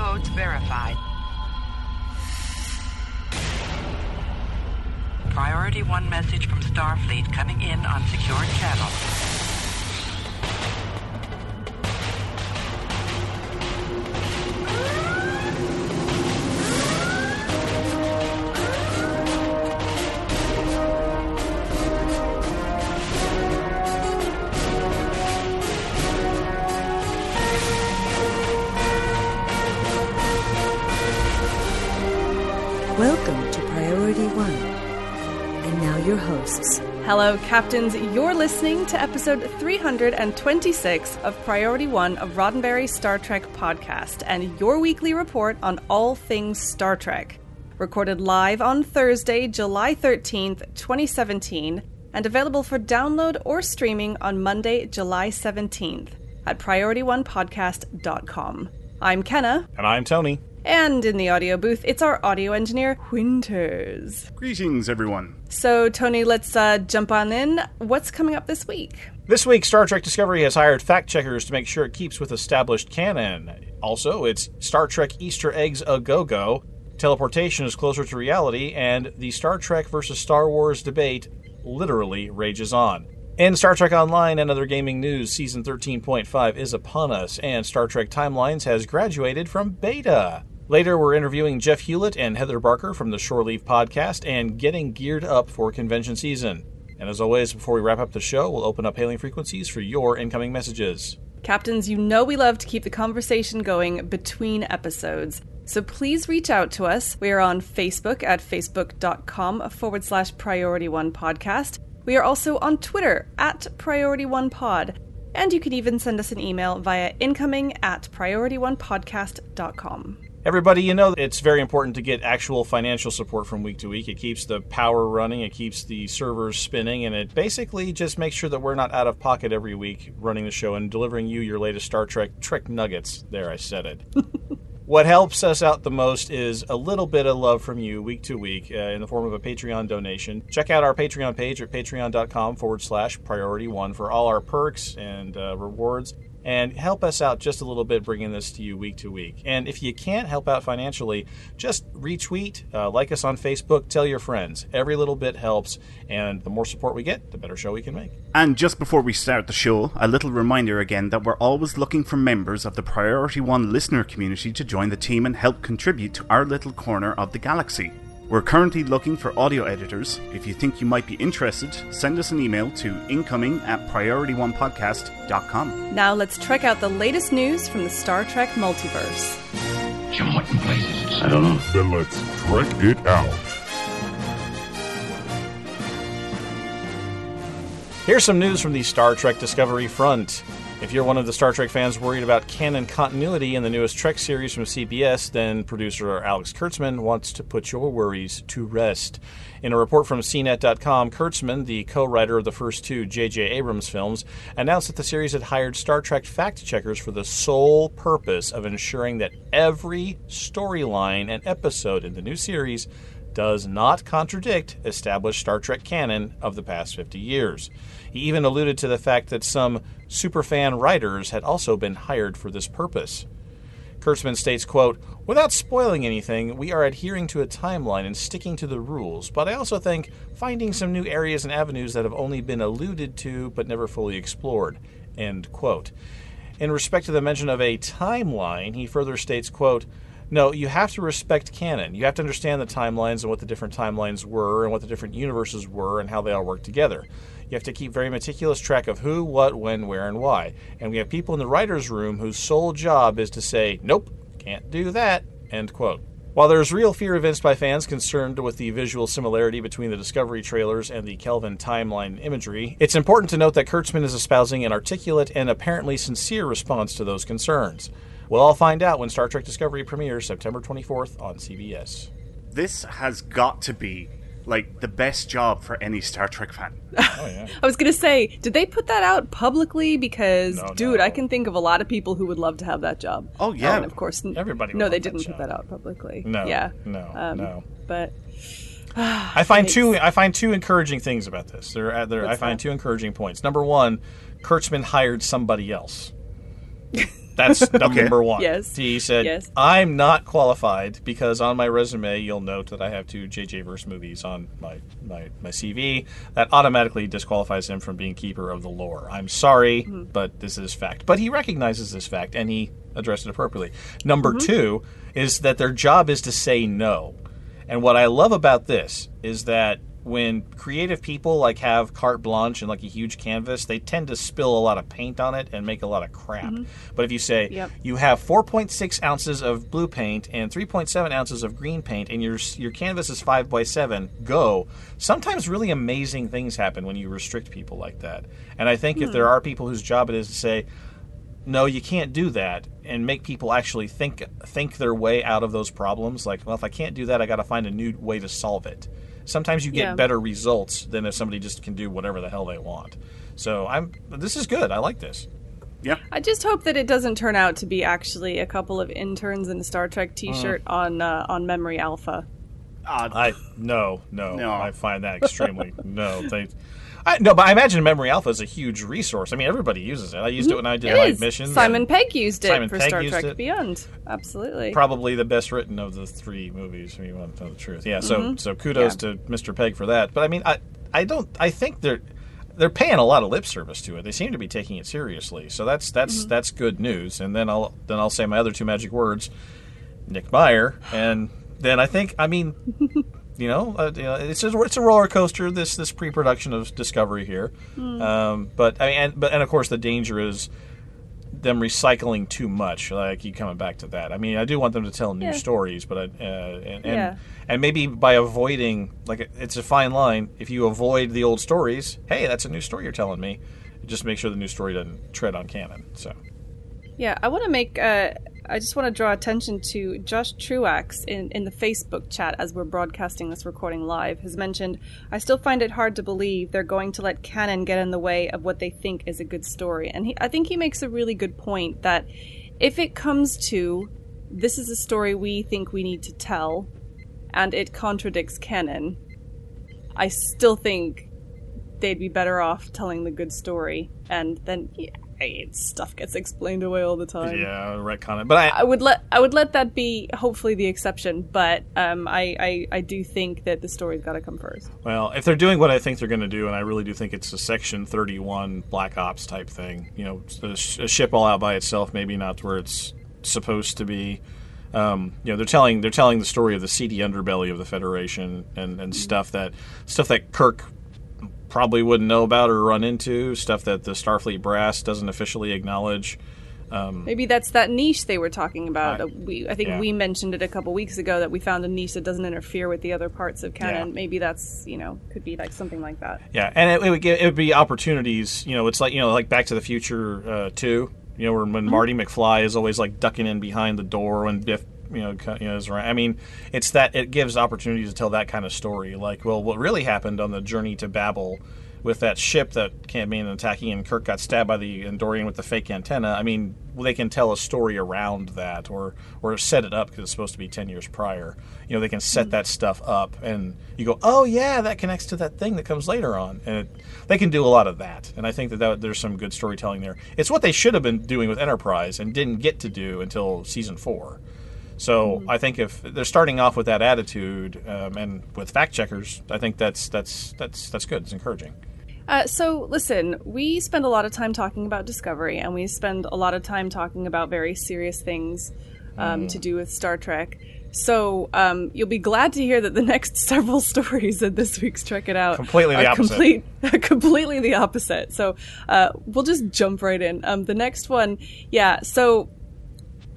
codes verified. Priority 1 message from Starfleet coming in on secured channel. Captains. You're listening to episode 326 of Priority One of Roddenberry Star Trek podcast and your weekly report on all things Star Trek. Recorded live on Thursday, July 13th, 2017, and available for download or streaming on Monday, July 17th at PriorityOnePodcast.com. I'm Kenna, And I'm Tony. And in the audio booth, it's our audio engineer, Winters. Greetings, everyone. So, Tony, let's uh, jump on in. What's coming up this week? This week, Star Trek Discovery has hired fact checkers to make sure it keeps with established canon. Also, it's Star Trek Easter eggs a go go, teleportation is closer to reality, and the Star Trek versus Star Wars debate literally rages on. In Star Trek Online and other gaming news, Season 13.5 is upon us, and Star Trek Timelines has graduated from beta. Later, we're interviewing Jeff Hewlett and Heather Barker from the Shore Leave podcast and getting geared up for convention season. And as always, before we wrap up the show, we'll open up hailing frequencies for your incoming messages. Captains, you know we love to keep the conversation going between episodes. So please reach out to us. We are on Facebook at facebook.com forward slash priority one podcast. We are also on Twitter at priority one pod. And you can even send us an email via incoming at priorityonepodcast.com. Everybody, you know it's very important to get actual financial support from week to week. It keeps the power running, it keeps the servers spinning, and it basically just makes sure that we're not out of pocket every week running the show and delivering you your latest Star Trek Trek nuggets. There, I said it. What helps us out the most is a little bit of love from you week to week uh, in the form of a Patreon donation. Check out our Patreon page at patreon.com forward slash priority one for all our perks and uh, rewards. And help us out just a little bit bringing this to you week to week. And if you can't help out financially, just retweet, uh, like us on Facebook, tell your friends. Every little bit helps, and the more support we get, the better show we can make. And just before we start the show, a little reminder again that we're always looking for members of the Priority One listener community to join the team and help contribute to our little corner of the galaxy. We're currently looking for audio editors. If you think you might be interested, send us an email to incoming at priorityonepodcast.com. Now let's check out the latest news from the Star Trek multiverse. Jim, what in places? I don't know. Then let's trek it out. Here's some news from the Star Trek Discovery front. If you're one of the Star Trek fans worried about canon continuity in the newest Trek series from CBS, then producer Alex Kurtzman wants to put your worries to rest. In a report from CNET.com, Kurtzman, the co writer of the first two J.J. Abrams films, announced that the series had hired Star Trek fact checkers for the sole purpose of ensuring that every storyline and episode in the new series does not contradict established Star Trek canon of the past 50 years. He even alluded to the fact that some superfan writers had also been hired for this purpose. Kurtzman states, quote, Without spoiling anything, we are adhering to a timeline and sticking to the rules, but I also think finding some new areas and avenues that have only been alluded to but never fully explored. End quote. In respect to the mention of a timeline, he further states, quote, no, you have to respect canon. You have to understand the timelines and what the different timelines were and what the different universes were and how they all work together. You have to keep very meticulous track of who, what, when, where, and why. And we have people in the writer's room whose sole job is to say, nope, can't do that, end quote. While there's real fear evinced by fans concerned with the visual similarity between the Discovery trailers and the Kelvin timeline imagery, it's important to note that Kurtzman is espousing an articulate and apparently sincere response to those concerns. We'll all find out when Star Trek Discovery premieres September 24th on CBS. This has got to be like the best job for any Star Trek fan. Oh, yeah. I was gonna say, did they put that out publicly? Because, No, dude, no. I can think of a lot of people who would love to have that job. Oh, yeah. and of course, Everybody would No, they didn't job. put that out publicly. No, yeah, no, Um, no. But I find two. I find two encouraging things about this. There, are- there, I find that? two encouraging points. Number one, Kurtzman hired somebody else. That's number one. Yes. He said, Yes. I'm not qualified because on my resume, you'll note that I have two JJ verse movies on my, my, my CV. That automatically disqualifies him from being keeper of the lore. I'm sorry, mm-hmm. but this is fact. But he recognizes this fact and he addressed it appropriately. Number mm-hmm. two is that their job is to say no. And what I love about this is that when creative people like have carte blanche and like a huge canvas, they tend to spill a lot of paint on it and make a lot of crap. Mm-hmm. But if you say Yep. you have 4.6 ounces of blue paint and 3.7 ounces of green paint, and your your canvas is five by seven, go. Sometimes really amazing things happen when you restrict people like that. And I think if there hmm. are people whose job it is to say, no, you can't do that, and make people actually think think their way out of those problems. Like, well, if I can't do that, I got to find a new way to solve it. Sometimes you get Yeah. better results than if somebody just can do whatever the hell they want. So I'm. This is good. I like this. Yeah. I just hope that it doesn't turn out to be actually a couple of interns in a Star Trek T-shirt on uh, on Memory Alpha. I no no. No. I find that extremely no. They. I, no, but I imagine Memory Alpha is a huge resource. I mean, everybody uses it. I used it when I did It my is. mission. Simon Pegg used it Simon for Pegg Star Trek it. Beyond. Absolutely. probably the best written of the three movies. If you want to know the truth, yeah. So so kudos Mm-hmm. Yeah. to Mr. Pegg for that. But I mean, I I don't. I think they're they're paying a lot of lip service to it. They seem to be taking it seriously. So that's that's Mm-hmm. that's good news. And then I'll then I'll say my other two magic words, Nick Meyer, and then I think I mean. You know, uh, you know, it's a, it's a roller coaster. This this pre-production of Discovery here, Hmm. um, but I mean, and, but and of course the danger is them recycling too much. Like you coming back to that. I mean, I do want them to tell new Yeah. stories, but I, uh, and and, Yeah. and maybe by avoiding like it's a fine line. If you avoid the old stories, hey, that's a new story you're telling me. Just make sure the new story doesn't tread on canon. So Yeah, I want to make. Uh, I just want to draw attention to Josh Truax in in the Facebook chat as we're broadcasting this recording live has mentioned. I still find it hard to believe they're going to let canon get in the way of what they think is a good story, and he, I think he makes a really good point that if it comes to this is a story we think we need to tell, and it contradicts canon, I still think they'd be better off telling the good story, and then stuff gets explained away all the time. yeah, retcon it. But I, I would let I would let that be hopefully the exception, but um, I, I I do think that the story's got to come first. Well, if they're doing what I think they're going to do, and I really do think it's a Section 31 Black Ops type thing, you know, a, a ship all out by itself, maybe not where it's supposed to be. Um, you know, they're telling they're telling the story of the seedy underbelly of the Federation and, and stuff that stuff that Kirk probably wouldn't know about or run into, stuff that the Starfleet brass doesn't officially acknowledge. Maybe that's that niche they were talking about. I- we I think yeah. we mentioned it a couple weeks ago that we found a niche that doesn't interfere with the other parts of canon. Yeah. Maybe that's you know could be like something like that. Yeah, and it, it would give, it would be opportunities. You know, it's like you know, like Back to the Future uh, two. You know, when Marty McFly is always like ducking in behind the door when Biff, you know, you know, is around. I mean, it's that it gives opportunities to tell that kind of story. Like, well, what really happened on the journey to Babel with that ship that came in and attacking, and Kirk got stabbed by the Andorian with the fake antenna. I mean, they can tell a story around that, or or set it up because it's supposed to be ten years prior. You know, they can set hmm. that stuff up, and you go, oh yeah, that connects to that thing that comes later on, and it, they can do a lot of that. And I think that, that there's some good storytelling there. It's what they should have been doing with Enterprise and didn't get to do until season four. So I think if they're starting off with that attitude um, and with fact checkers, I think that's that's that's that's good. It's encouraging. Uh, so, listen, we spend a lot of time talking about Discovery, and we spend a lot of time talking about very serious things um, to do with Star Trek. So, um, you'll be glad to hear that the next several stories in this week's Trek It Out Completely the opposite. complete, completely the opposite. So, uh, we'll just jump right in. Um, the next one, yeah. So,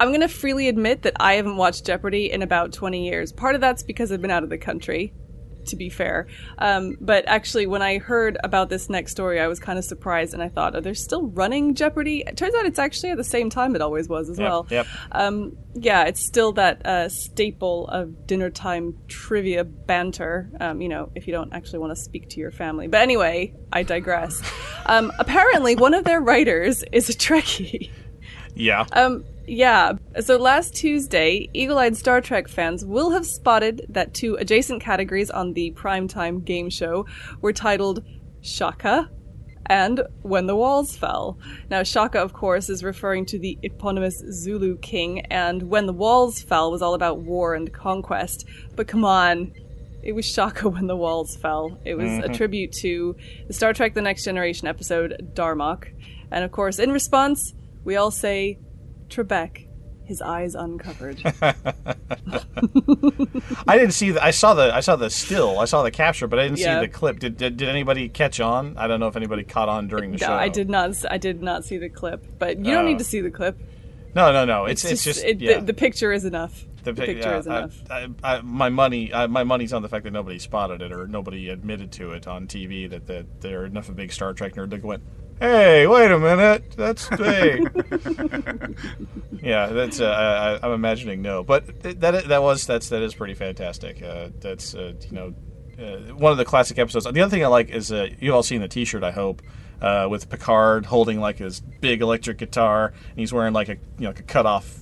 I'm going to freely admit that I haven't watched Jeopardy in about 20 years. Part of that's because I've been out of the country, to be fair. Um, but actually, when I heard about this next story, I was kind of surprised and I thought, are they still running Jeopardy? It turns out it's actually at the same time it always was as Yep, well. yep. Um, yeah, it's still that uh, staple of dinner time trivia banter, um, you know, if you don't actually want to speak to your family. But anyway, I digress. um, apparently, one of their writers is a Trekkie. Yeah. Um, yeah. So last Tuesday, eagle-eyed Star Trek fans will have spotted that two adjacent categories on the primetime game show were titled Shaka and When the Walls Fell. Now, Shaka, of course, is referring to the eponymous Zulu king, and When the Walls Fell was all about war and conquest. But come on, it was Shaka when the walls fell. It was a mm-hmm. tribute to the Star Trek The Next Generation episode Darmok. And of course, in response, we all say, Trebek, his eyes uncovered. I didn't see the. I saw the. I saw the still. I saw the capture, but I didn't Yeah. see the clip. Did, did Did anybody catch on? I don't know if anybody caught on during the no, show. I did not. I did not see the clip, but you don't Oh. need to see the clip. No, no, no. It's it's, just, it, yeah. the, the picture is enough. The, pic- picture yeah, is I- enough. I, I, my money, I, my money's on the fact that nobody spotted it or nobody admitted to it on TV that, that they're enough of a big Star Trek nerd that went, "Hey, wait a minute, that's hey." yeah, that's. Uh, I, I'm imagining no, but that that was that's that is pretty fantastic. Uh, that's uh, you know. Uh, one of the classic episodes. The other thing I like is uh, you've all seen the T-shirt, I hope, uh, with Picard holding like his big electric guitar, and he's wearing like a you know like a cut off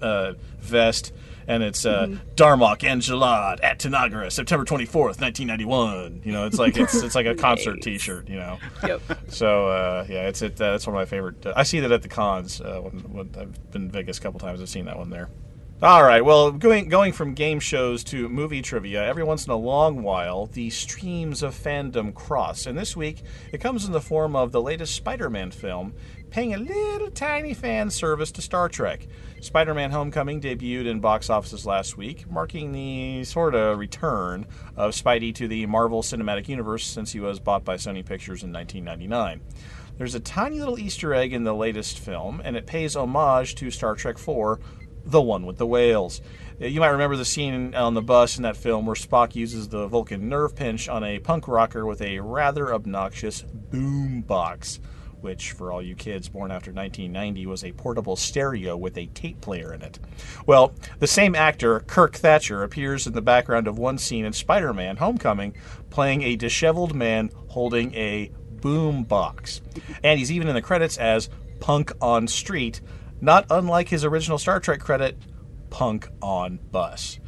uh, vest, and it's uh, Darmok and Jalad at Tanagra, September twenty fourth, nineteen ninety one. You know, it's like it's it's like a concert Nice. T-shirt. You know, Yep. so uh, yeah, it's it. Uh, that's one of my favorite. Uh, I see that at the cons uh, when, when I've been in Vegas a couple times. I've seen that one there. All right. Well, going going from game shows to movie trivia, every once in a long while, the streams of fandom cross, and this week it comes in the form of the latest Spider-Man film, paying a little tiny fan service to Star Trek. Spider-Man: Homecoming debuted in box offices last week, marking the sort of return of Spidey to the Marvel Cinematic Universe since he was bought by Sony Pictures in 1999. There's a tiny little Easter egg in the latest film, and it pays homage to Star Trek IV, the one with the whales. You might remember the scene on the bus in that film where Spock uses the Vulcan nerve pinch on a punk rocker with a rather obnoxious boom box, which, for all you kids born after 1990, was a portable stereo with a tape player in it. Well, the same actor, Kirk Thatcher, appears in the background of one scene in Spider Man Homecoming, playing a disheveled man holding a boom box. And he's even in the credits as Punk on Street, not unlike his original Star Trek credit, Punk on Bus.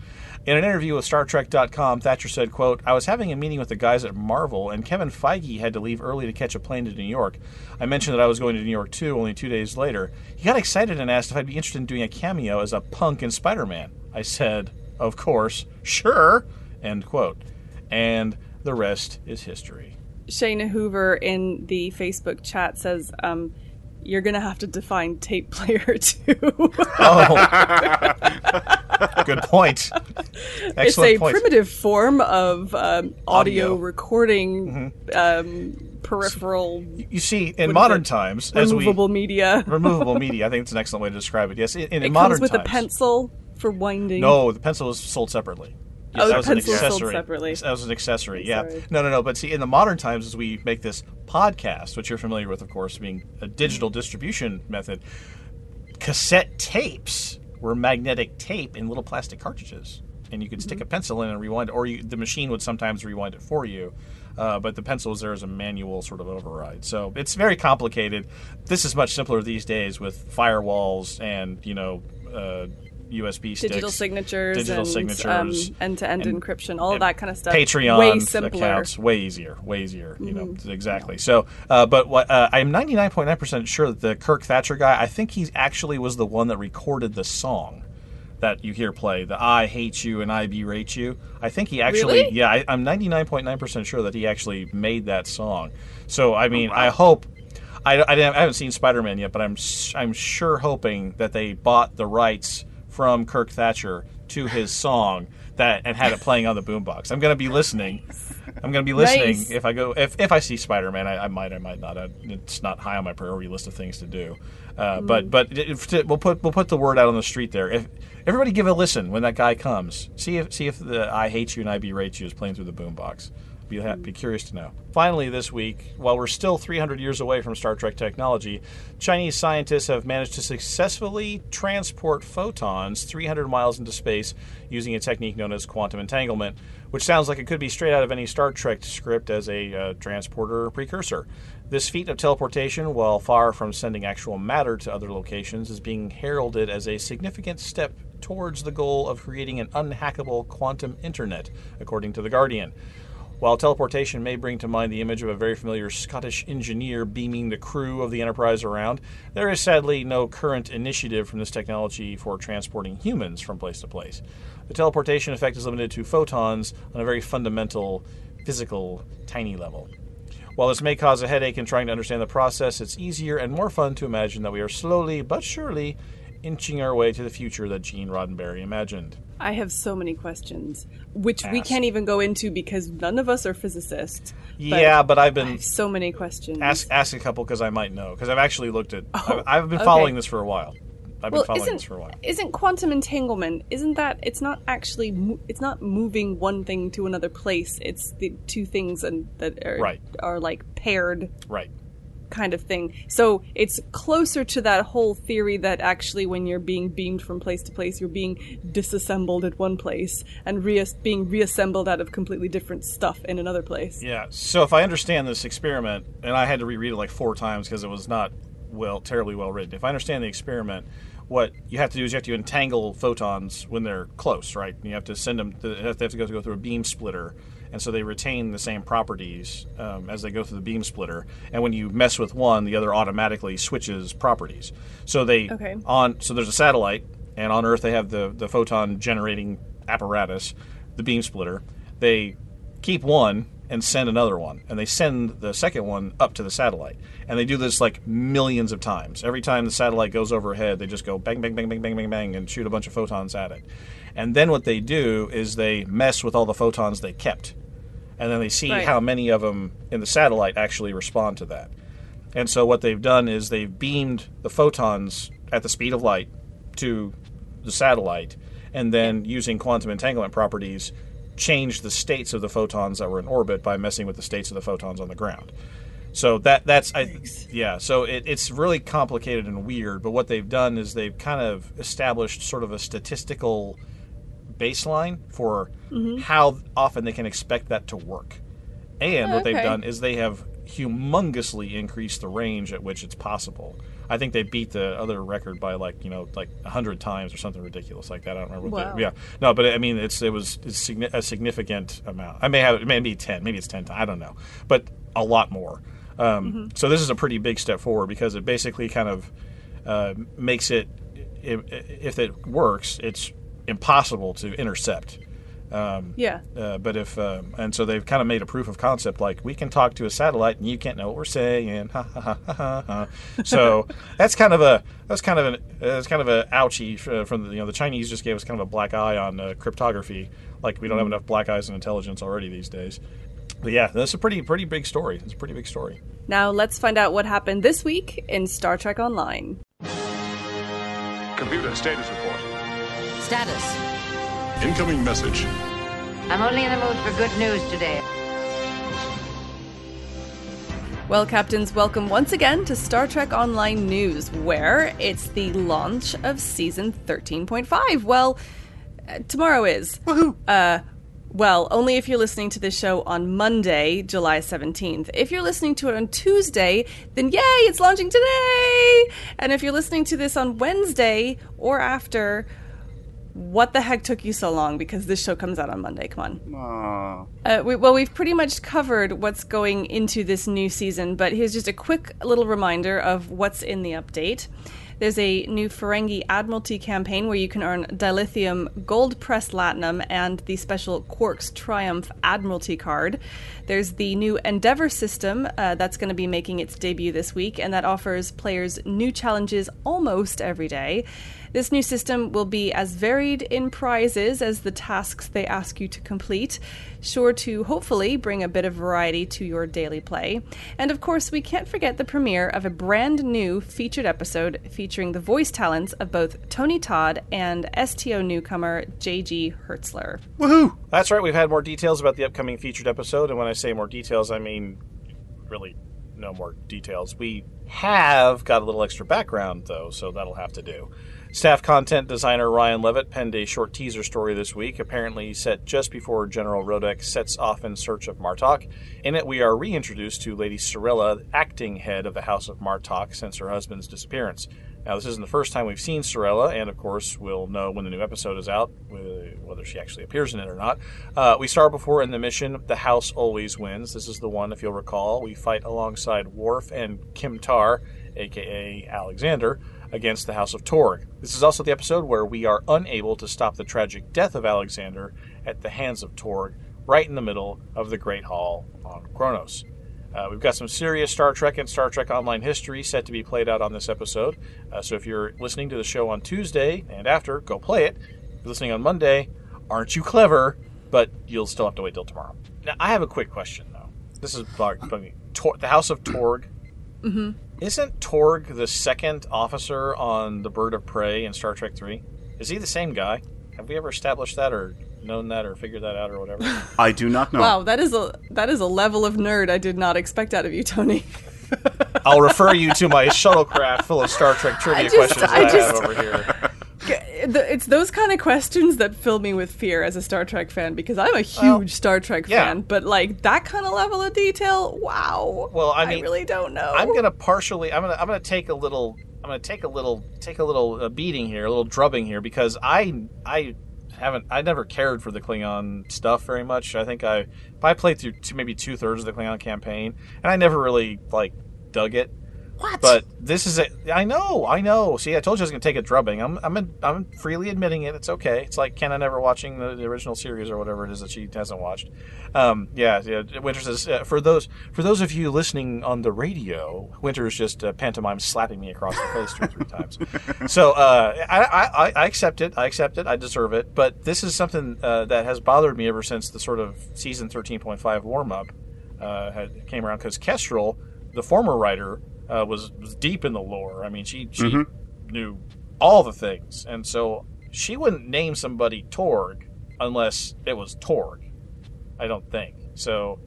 In an interview with star StarTrek.com, Thatcher said, quote, I was having a meeting with the guys at Marvel, and Kevin Feige had to leave early to catch a plane to New York. I mentioned that I was going to New York too, only two days later. He got excited and asked if I'd be interested in doing a cameo as a punk in Spider Man. I said, Of course, sure, end quote. And the rest is history. Shayna Hoover in the Facebook chat says, um, "You're gonna have to define tape player too. Oh, good point. Excellent it's a point. primitive form of um, audio, Audio. Mm-hmm. recording um, peripheral You see, in modern times, as we removable media. removable media, I think it's an excellent way to describe it. Yes, in, in it modern comes with times, a pencil for winding. No, the pencil is sold separately. Oh, that was an was sold accessory. separately. That was an accessory. Yeah. sorry. No, no, no. But see, in the modern times, as we make this podcast, which you're familiar with, of course, being a digital distribution method, cassette tapes were magnetic tape in little plastic cartridges, and you could stick a Mm-hmm. pencil in and rewind, or you, the machine would sometimes rewind it for you. Uh, but the pencil was there as a manual sort of override. So it's very complicated. This is much simpler these days with firewalls and you know uh, USB sticks, digital signatures, digital and, signatures, um, end-to-end and- encryption, all of that kind of stuff. Patreon way simpler. accounts, way easier, way easier. You know Mm-hmm. exactly. So, uh, but what uh, I'm 99.9 percent sure that the Kirk Thatcher guy, I think he actually was the one that recorded the song that you hear play, the "I hate you" and "I berate you." I think he actually, Really? yeah, I, I'm 99.9 percent sure that he actually made that song. So, I Oh, mean, I hope. I, I, I haven't seen Spider-Man yet, but I'm I'm sure hoping that they bought the rights from Kirk Thatcher to his song that and had it playing on the boombox. I'm going to be listening. I'm going to be listening Nice. if I go if, if I see Spider-Man. I, I might I might not. I, it's not high on my priority list of things to do. Uh, But but if, we'll put we'll put the word out on the street there. If everybody give a listen when that guy comes, see if see if the I hate you and I berate you is playing through the boombox. Be, be curious to know. Finally, this week, while we're still 300 years away from Star Trek technology, Chinese scientists have managed to successfully transport photons 300 miles into space using a technique known as quantum entanglement, which sounds like it could be straight out of any Star Trek script as a uh, transporter precursor. This feat of teleportation, while far from sending actual matter to other locations, is being heralded as a significant step towards the goal of creating an unhackable quantum internet, according to The Guardian. While teleportation may bring to mind the image of a very familiar Scottish engineer beaming the crew of the Enterprise around, there is sadly no current initiative from this technology for transporting humans from place to place. The teleportation effect is limited to photons on a very fundamental, physical, tiny level. While this may cause a headache in trying to understand the process, it's easier and more fun to imagine that we are slowly but surely inching our way to the future that Gene Roddenberry imagined. I have so many questions, which we can't even go into because none of us are physicists. yeah, but I've been so many questions. ask ask a couple because I might know because I've actually looked at. Oh, I've, I've been okay. following this for a while. I've been following this for a while. isn't quantum entanglement? Isn't that it's not actually mo- it's not moving one thing to another place. It's the two things and that are Right. are like paired Right. Kind of thing. So it's closer to that whole theory that actually when you're being beamed from place to place, you're being disassembled at one place and re- being reassembled out of completely different stuff in another place. Yeah. So if I understand this experiment, and I had to reread it like four times because it was not well terribly well written. If I understand the experiment, what you have to do is you have to entangle photons when they're close, right? And You have to send them. To, they have to go go through a beam splitter, and so they retain the same properties um, as they go through the beam splitter. And when you mess with one, the other automatically switches properties. So they Okay. on. So there's a satellite, and on Earth they have the the photon generating apparatus, the beam splitter. They keep one and send another one, and they send the second one up to the satellite. And they do this like millions of times. Every time the satellite goes overhead, they just go bang, bang, bang, bang, bang, bang, bang, and shoot a bunch of photons at it. And then what they do is they mess with all the photons they kept, and then they see Right. how many of them in the satellite actually respond to that. And so what they've done is they've beamed the photons at the speed of light to the satellite, and then using quantum entanglement properties, changed the states of the photons that were in orbit by messing with the states of the photons on the ground. So that that's I, yeah. So it, it's really complicated and weird. But what they've done is they've kind of established sort of a statistical baseline for how often they can expect that to work. And what they've Okay. done is they have humongously increased the range at which it's possible. I think they beat the other record by like you know like hundred times or something ridiculous like that. I don't remember. What Wow. the, yeah, no, but I mean it's it was it's a significant amount. I may have it may be ten, maybe it's ten. times. I don't know, but a lot more. Um, So this is a pretty big step forward because it basically kind of uh, makes it if, if it works, it's impossible to intercept. Um, Yeah. uh, but if um, and so they've kind of made a proof of concept like we can talk to a satellite and you can't know what we're saying. Ha, ha, ha, ha, ha, ha. So that's kind of a that's kind of an that's kind of a ouchie from the you know the Chinese just gave us kind of a black eye on uh, cryptography. Like we don't have enough black eyes in intelligence already these days. But yeah, that's a pretty pretty big story. It's a pretty big story. Now let's find out what happened this week in Star Trek Online. Computer status report. Status. Incoming message. I'm only in the mood for good news today. Well, Captains, welcome once again to Star Trek Online News, where it's the launch of season 13.5. Well, uh, tomorrow is. Woohoo! Uh, well, only if you're listening to this show on Monday, July 17th. If you're listening to it on Tuesday, then yay, it's launching today! And if you're listening to this on Wednesday or after, what the heck took you so long? Because this show comes out on Monday. Come on. Uh, we, well, we've pretty much covered what's going into this new season, but here's just a quick little reminder of what's in the update. There's a new Ferengi Admiralty campaign where you can earn dilithium, gold pressed latinum, and the special Quarks Triumph Admiralty card. There's the new Endeavor system uh, that's going to be making its debut this week, and that offers players new challenges almost every day. This new system will be as varied in prizes as the tasks they ask you to complete, sure to hopefully bring a bit of variety to your daily play. And of course, we can't forget the premiere of a brand new featured episode featuring the voice talents of both Tony Todd and STO newcomer JG Hertzler. Woohoo! That's right. We've had more details about the upcoming featured episode, and when I say more details, I mean really no more details. We have got a little extra background though, so that'll have to do. Staff content designer Ryan Levitt penned a short teaser story this week, apparently set just before General Rodek sets off in search of Martok. In it, we are reintroduced to Lady Sorella, acting head of the House of Martok since her husband's disappearance. Now, this isn't the first time we've seen Sorella, and of course, we'll know when the new episode is out whether she actually appears in it or not. Uh, we start before in the mission, The House Always Wins. This is the one, if you'll recall, we fight alongside Worf and Kim Tar, aka Alexander, against the House of Torg. This is also the episode where we are unable to stop the tragic death of Alexander at the hands of Torg, right in the middle of the Great Hall on Kronos. Uh, we've got some serious Star Trek and Star Trek Online history set to be played out on this episode. Uh, so if you're listening to the show on Tuesday and after, go play it. If you're listening on Monday, aren't you clever? But you'll still have to wait till tomorrow. Now, I have a quick question, though. This is. Tor- the House of Torg. Mm-hmm. Isn't Torg the second officer on the Bird of Prey in Star Trek 3? Is he the same guy? Have we ever established that or known that or figured that out or whatever? I do not know. Wow, that is a that is a level of nerd I did not expect out of you, Tony. I'll refer you to my shuttlecraft full of Star Trek trivia just- questions that I I, just- have over here. It's those kind of questions that fill me with fear as a Star Trek fan because I'm a huge Star Trek yeah. fan, but like that kind of level of detail, wow. Well, I mean, I really don't know. I'm gonna partially. I'm gonna. I'm gonna take a little. I'm gonna take a little. Take a little uh, beating here, a little drubbing here, because I. I haven't. I never cared for the Klingon stuff very much. I think I. I played through two, maybe two thirds of the Klingon campaign, and I never really like dug it. What? But this is it. I know. I know. See, I told you I was gonna take a drubbing. I'm. I'm. I'm freely admitting it. It's okay. It's like Kenna never watching the, the original series or whatever it is that she hasn't watched. Um, yeah. Yeah. Winter says uh, for those for those of you listening on the radio, Winter's just uh, pantomime slapping me across the face two or three times. So uh, I, I, I accept it. I accept it. I deserve it. But this is something uh, that has bothered me ever since the sort of season thirteen point five warm up uh, had, came around because Kestrel, the former writer, uh, was was deep in the lore. I mean, she she knew all the things, and so she wouldn't name somebody Torg unless it was Torg. I don't think so.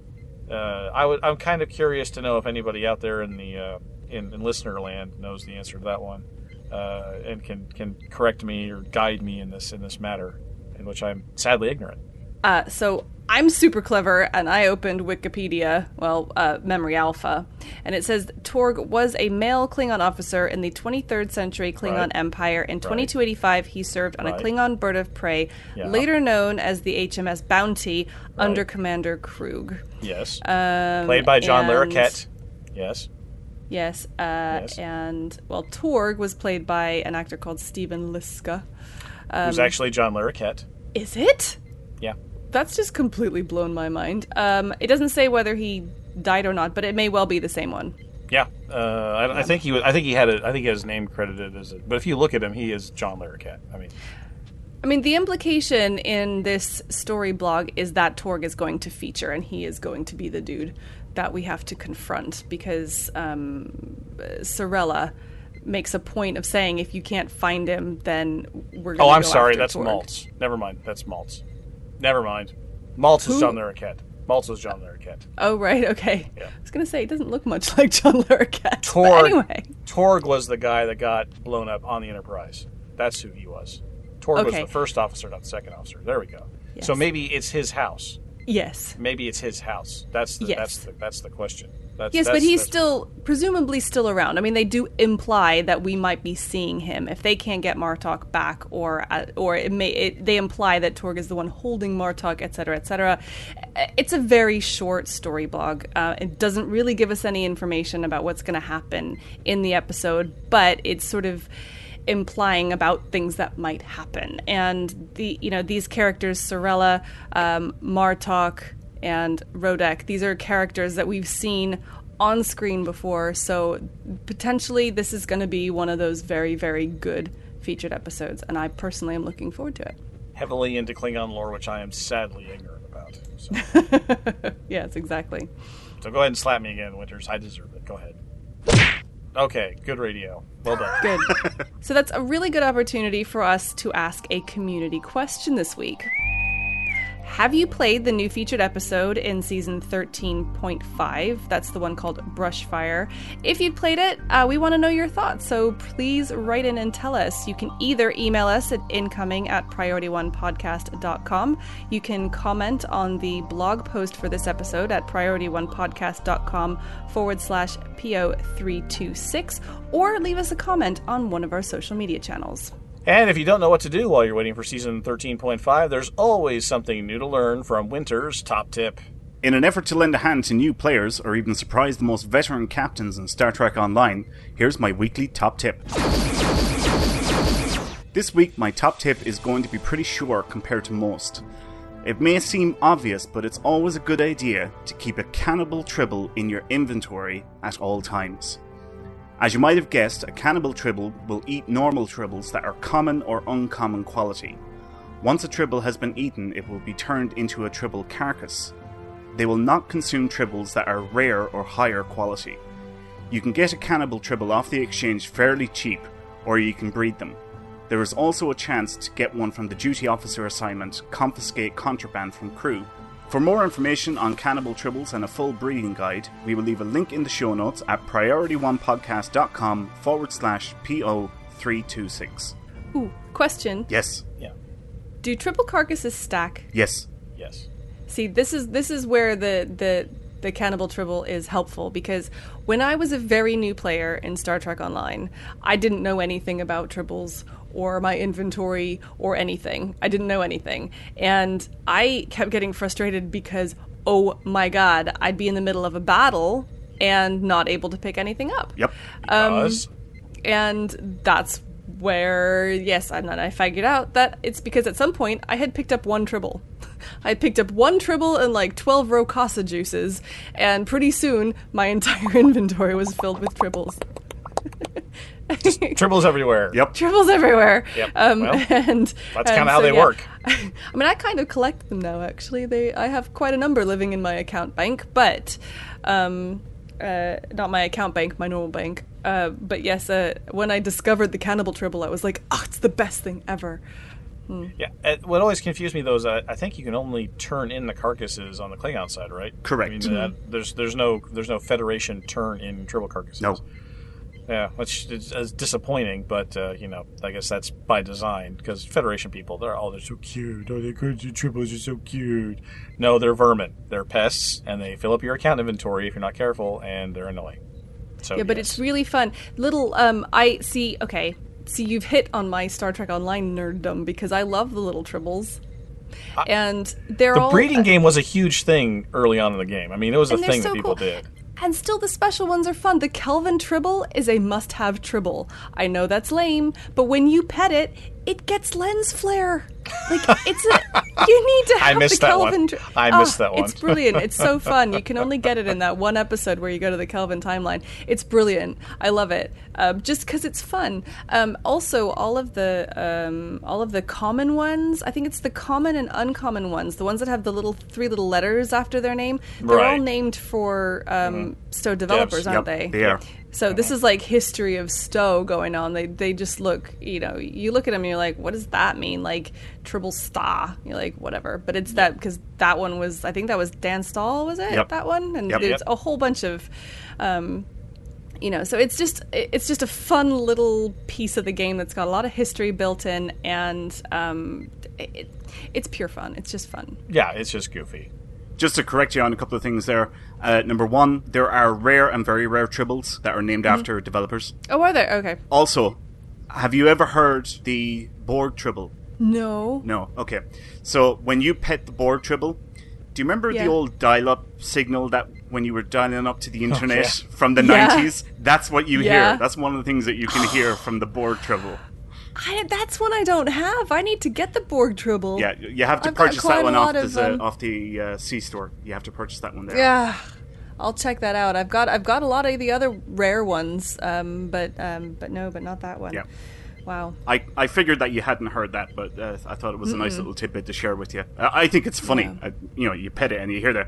Uh, I would. I'm kind of curious to know if anybody out there in the uh, in, in listener land knows the answer to that one, uh, and can can correct me or guide me in this in this matter, in which I'm sadly ignorant. Uh, so I'm super clever, and I opened Wikipedia, well, uh, Memory Alpha, and it says Torg was a male Klingon officer in the 23rd century Klingon Right. Empire. In 2285, he served on a Klingon bird of prey, Yeah. later known as the HMS Bounty, under Commander Kruge. Yes, Um, played by John and- Larroquette. Yes. Yes, uh, Yes. and well, Torg was played by an actor called Stephen Liska. Who's actually John Larroquette. Is it? Yeah. That's just completely blown my mind. Um, it doesn't say whether he died or not, but it may well be the same one. Yeah, uh, I, I think he was. I think he had. A, I think he has his name credited as. A, but if you look at him, he is John Larroquette. I mean, I mean, the implication in this story blog is that Torg is going to feature, and he is going to be the dude that we have to confront because um, Sorella makes a point of saying if you can't find him, then we're going oh, to Oh, I'm sorry. That's Torg. Maltz. Never mind. That's Maltz. Never mind. Maltz is John Larroquette. Maltz is John Larroquette. Oh, right, okay. Yeah. I was going to say, it doesn't look much like John Larroquette. Torg. anyway. Torg was the guy that got blown up on the Enterprise. That's who he was. Torg Okay. was the first officer, not the second officer. There we go. So maybe it's his house. Yes. Maybe it's his house. That's the, Yes. that's the that's the question. That's, Yes, but he's that's- still presumably still around. I mean, they do imply that we might be seeing him if they can't get Martok back, or uh, or it may it, they imply that Torg is the one holding Martok, etc., etc. It's a very short story blog. Uh, it doesn't really give us any information about what's going to happen in the episode, but it's sort of implying about things that might happen. And the you know these characters, Sorella, um, Martok, and Rodek. These are characters that we've seen on screen before, so potentially this is going to be one of those very, very good featured episodes, and I personally am looking forward to it. heavily into Klingon lore, which I am sadly ignorant about. So, Yes, exactly. so go ahead and slap me again, Winters. I deserve it. Go ahead. Okay, good radio. Well done. Good. so that's a really good opportunity for us to ask a community question this week. Have you played the new featured episode in season 13.5? That's the one called Brushfire. If you've played it, uh, we want to know your thoughts, so please write in and tell us. You can either email us at incoming at priority1podcast.com. You can comment on the blog post for this episode at priority1podcast.com forward slash PO326, or leave us a comment on one of our social media channels. And if you don't know what to do while you're waiting for season 13.5, there's always something new to learn from Winter's Top Tip. In an effort to lend a hand to new players or even surprise the most veteran captains in Star Trek Online, here's my weekly top tip. This week, my top tip is going to be pretty sure compared to most. It may seem obvious, but it's always a good idea to keep a cannibal tribble in your inventory at all times. As you might have guessed, a cannibal tribble will eat normal tribbles that are common or uncommon quality. Once a tribble has been eaten, it will be turned into a tribble carcass. They will not consume tribbles that are rare or higher quality. You can get a cannibal tribble off the exchange fairly cheap, or you can breed them. There is also a chance to get one from the duty officer assignment Confiscate Contraband from Crew. For more information on cannibal tribbles and a full breeding guide, we will leave a link in the show notes at priority1podcast.com forward slash PO326. Ooh, question. Yes, Yeah. Do tribble carcasses stack? yes. Yes. See, this is this is where the the the cannibal tribble is helpful because when I was a very new player in Star Trek Online, I didn't know anything about tribbles or my inventory or anything. I didn't know anything. And I kept getting frustrated because oh my god, I'd be in the middle of a battle and not able to pick anything up. Yep. Um, because And that's where, yes, and then I figured out that it's because at some point I had picked up one tribble. I picked up one tribble and like 12 Rokassa juices, and pretty soon my entire inventory was filled with tribbles. tribbles everywhere. Yep. Tribbles everywhere. Yep, Um, well, and that's kinda how they yeah. work. I mean, I kind of collect them now. Actually, they I have quite a number living in my account bank, but um, uh, not my account bank, my normal bank. Uh, but yes, uh, when I discovered the cannibal tribble, I was like, oh, it's the best thing ever. Yeah. uh, What always confused me though is uh, I think you can only turn in the carcasses on the Klingon side, right? Correct. I mean, uh, there's there's no there's no Federation turn in tribble carcasses. No. Yeah, which is, is disappointing, but uh, you know, I guess that's by design because Federation people, they're all they're so cute. Oh, the tribbles are so cute. No, they're vermin. They're pests, and they fill up your account inventory if you're not careful, and they're annoying. So Yeah, but yes. it's really fun. Little, um, I see. Okay, see, you've hit on my Star Trek Online nerddom because I love the little tribbles, and they're the all breeding game was a huge thing early on in the game. I mean, it was a thing so that people cool. did. And still, the special ones are fun. The Kelvin Tribble is a must have tribble. I know that's lame, but when you pet it, it gets lens flare. Like, it's a. You need to have I missed the that one. Kelvin tri- I missed Oh, that one. It's brilliant. It's so fun. You can only get it in that one episode where you go to the Kelvin timeline. It's brilliant. I love it. Um, just because it's fun. Um, also, all of the um, all of the common ones. I think it's the common and uncommon ones. The ones that have the little three little letters after their name. They're all Right. Mm-hmm. named for um, STO developers, Devs. aren't Yep, they? are. So this is like history of STO going on. They they just look, you know, you look at them and you're like, what does that mean? Like triple star. You're like, whatever. But it's that because that one was, I think that was Dan Stahl, was it? Yep. That one, and Yep. there's Yep. a whole bunch of. Um, you know, so it's just it's just a fun little piece of the game that's got a lot of history built in, and um, it, it's pure fun. It's just fun. Yeah, it's just goofy. Just to correct you on a couple of things there. Uh, number one, there are rare and very rare tribbles that are named after developers. Oh, are there? Okay. Also, have you ever heard the Borg tribble? No. No. Okay. So when you pet the Borg tribble, do you remember Yeah. the old dial-up signal that when you were dialing up to the internet yeah. from the Yeah. 90s? That's what you Yeah. hear. That's one of the things that you can hear from the Borg tribble. I, that's one I don't have. I need to get the Borg Tribble. Yeah, you have to I've purchase that one off lot the, um, off the uh, C store. You have to purchase that one there. Yeah, I'll check that out. I've got I've got a lot of the other rare ones, um, but um, but no, but not that one. Yeah. Wow. I, I figured that you hadn't heard that, but uh, I thought it was a nice little tidbit to share with you. I, I think it's funny. Yeah. I, you know, you pet it and you hear that.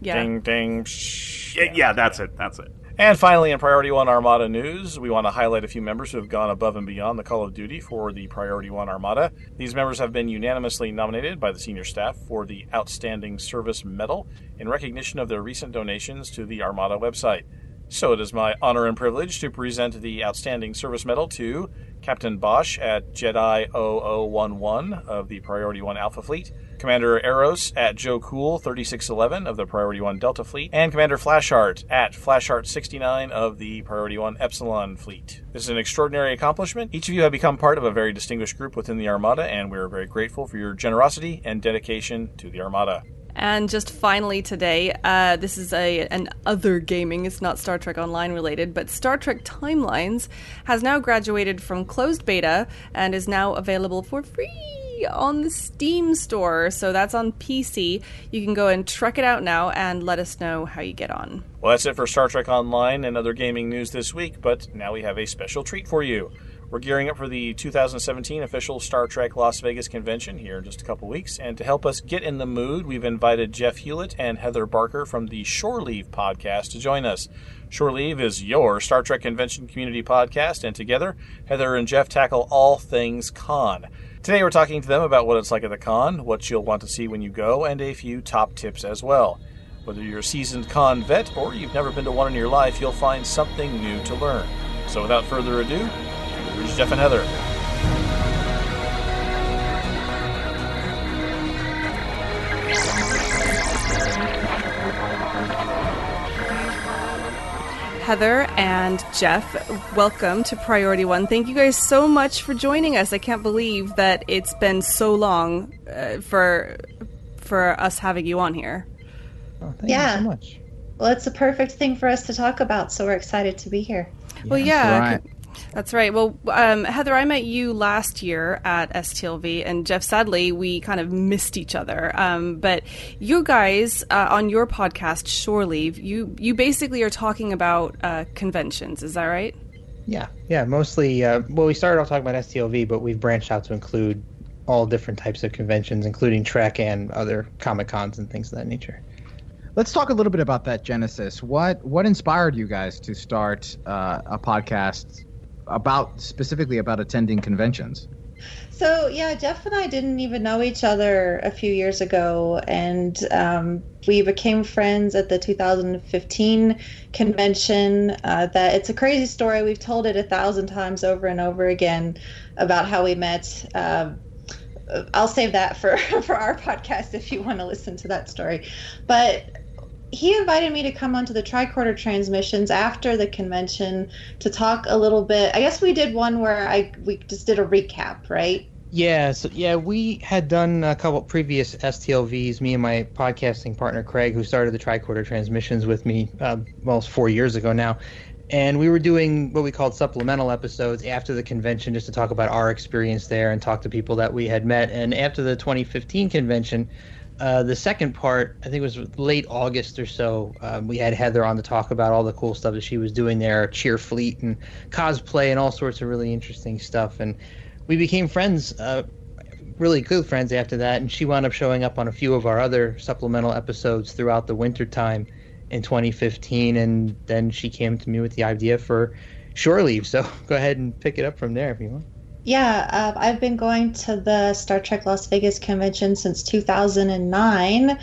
Yeah. Ding ding. Psh. Yeah, yeah, that's it. That's it. And finally, in Priority One Armada news, we want to highlight a few members who have gone above and beyond the call of duty for the Priority One Armada. These members have been unanimously nominated by the senior staff for the Outstanding Service Medal in recognition of their recent donations to the Armada website. So it is my honor and privilege to present the Outstanding Service Medal to Captain Bosch at Jedi 0011 of the Priority 1 Alpha Fleet, Commander Eros at Joe Cool 3611 of the Priority 1 Delta Fleet, and Commander Flashheart at Flashheart 69 of the Priority 1 Epsilon Fleet. This is an extraordinary accomplishment. Each of you have become part of a very distinguished group within the Armada, and we are very grateful for your generosity and dedication to the Armada. And just finally today, uh, this is a an other gaming. It's not Star Trek Online related, but Star Trek Timelines has now graduated from closed beta and is now available for free on the Steam store. So that's on PC. You can go and trek it out now and let us know how you get on. Well, that's it for Star Trek Online and other gaming news this week, but now we have a special treat for you. We're gearing up for the 2017 official Star Trek Las Vegas convention here in just a couple weeks. And to help us get in the mood, we've invited Jeff Hewlett and Heather Barker from the Shore Leave podcast to join us. Shore Leave is your Star Trek convention community podcast, and together, Heather and Jeff tackle all things con. Today, we're talking to them about what it's like at the con, what you'll want to see when you go, and a few top tips as well. Whether you're a seasoned con vet or you've never been to one in your life, you'll find something new to learn. So, without further ado, Here's Jeff and Heather. Heather and Jeff, welcome to Priority One. Thank you guys so much for joining us. I can't believe that it's been so long uh, for for us having you on here. Oh, thank Yeah. you so much. Well, it's a perfect thing for us to talk about, so we're excited to be here. Well, yeah, right. That's right. Well, um, Heather, I met you last year at STLV, and Jeff, sadly, we kind of missed each other. Um, but you guys uh, on your podcast, Shore Leave, you you basically are talking about uh, conventions. Is that right? Yeah, yeah. Mostly, uh, well, we started off talking about STLV, but we've branched out to include all different types of conventions, including Trek and other Comic Cons and things of that nature. Let's talk a little bit about that genesis. What what inspired you guys to start uh, a podcast about specifically about attending conventions? So, yeah, Jeff and I didn't even know each other a few years ago, and um, we became friends at the 2015 convention. Uh, that it's a crazy story. We've told it a thousand times over and over again about how we met. Um, I'll save that for for our podcast if you want to listen to that story. But he invited me to come onto the tricorder transmissions after the convention to talk a little bit. I guess we did one where I we just did a recap, right? Yeah, so yeah, we had done a couple previous STLVs. Me and my podcasting partner Craig, who started the tricorder transmissions with me, uh, well, it's four years ago now, and we were doing what we called supplemental episodes after the convention, just to talk about our experience there and talk to people that we had met. And after the 2015 convention, uh, the second part, I think it was late August or so, um, we had Heather on to talk about all the cool stuff that she was doing there, Cheer Fleet and cosplay and all sorts of really interesting stuff. And we became friends, uh, really good friends after that. And she wound up showing up on a few of our other supplemental episodes throughout the winter time in 2015. And then she came to me with the idea for Shore Leave. So go ahead and pick it up from there if you want. Yeah, uh, I've been going to the Star Trek Las Vegas convention since 2009.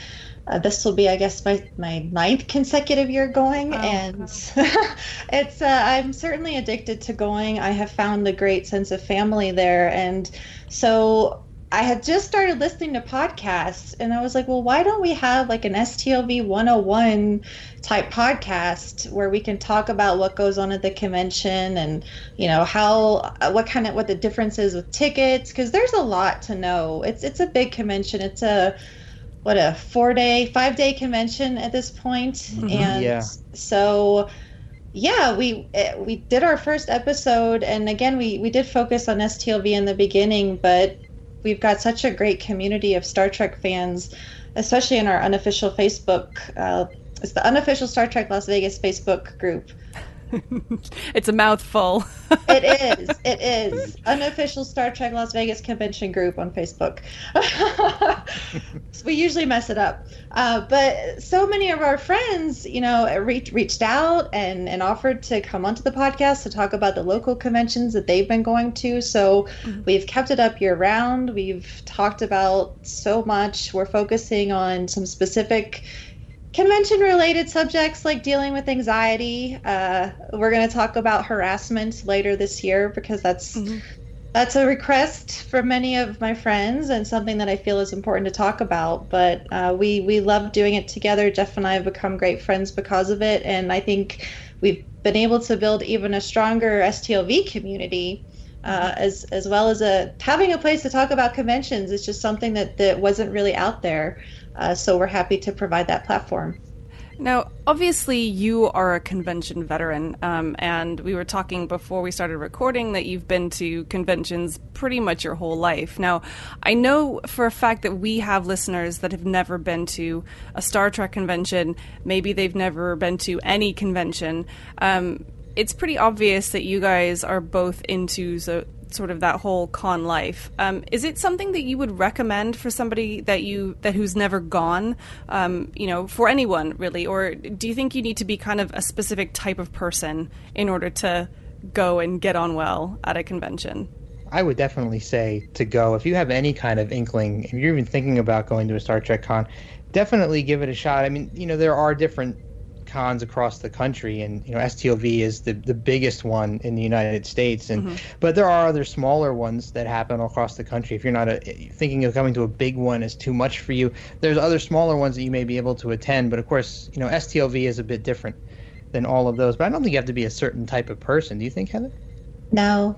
Uh, this will be, I guess, my, my ninth consecutive year going, and it's uh, I'm certainly addicted to going. I have found a great sense of family there, and so I had just started listening to podcasts, and I was like, well, why don't we have like an STLV 101 type podcast where we can talk about what goes on at the convention and you know how what kind of what the difference is with tickets because there's a lot to know. It's it's a big convention. It's a what a four day, five day convention at this point, and Yeah. so yeah we eh, we did our first episode and again we we did focus on stlv in the beginning but we've got such a great community of star trek fans especially in our unofficial facebook uh, it's the unofficial star trek las vegas facebook group it's a mouthful. it is. It is. Unofficial Star Trek Las Vegas convention group on Facebook. we usually mess it up. Uh, but so many of our friends, you know, reached reached out and, and offered to come onto the podcast to talk about the local conventions that they've been going to. So mm-hmm. we've kept it up year round. We've talked about so much. We're focusing on some specific convention related subjects like dealing with anxiety. Uh, we're going to talk about harassment later this year because that's mm-hmm. that's a request from many of my friends and something that I feel is important to talk about. But uh, we we love doing it together. Jeff and I have become great friends because of it, and I think we've been able to build even a stronger STLV community. Uh, as as well as a having a place to talk about conventions It's just something that that wasn't really out there. Uh, so we're happy to provide that platform. Now, obviously, you are a convention veteran, um, and we were talking before we started recording that you've been to conventions pretty much your whole life. Now, I know for a fact that we have listeners that have never been to a Star Trek convention. Maybe they've never been to any convention. Um, it's pretty obvious that you guys are both into so, sort of that whole con life. Um, is it something that you would recommend for somebody that you that who's never gone? Um, you know, for anyone really, or do you think you need to be kind of a specific type of person in order to go and get on well at a convention? I would definitely say to go if you have any kind of inkling, if you're even thinking about going to a Star Trek con, definitely give it a shot. I mean, you know, there are different cons across the country, and you know STLV is the the biggest one in the United States, and mm-hmm. but there are other smaller ones that happen across the country. If you're not a, thinking of coming to a big one is too much for you, there's other smaller ones that you may be able to attend. But of course, you know STLV is a bit different than all of those. But I don't think you have to be a certain type of person. Do you think, Heather? No,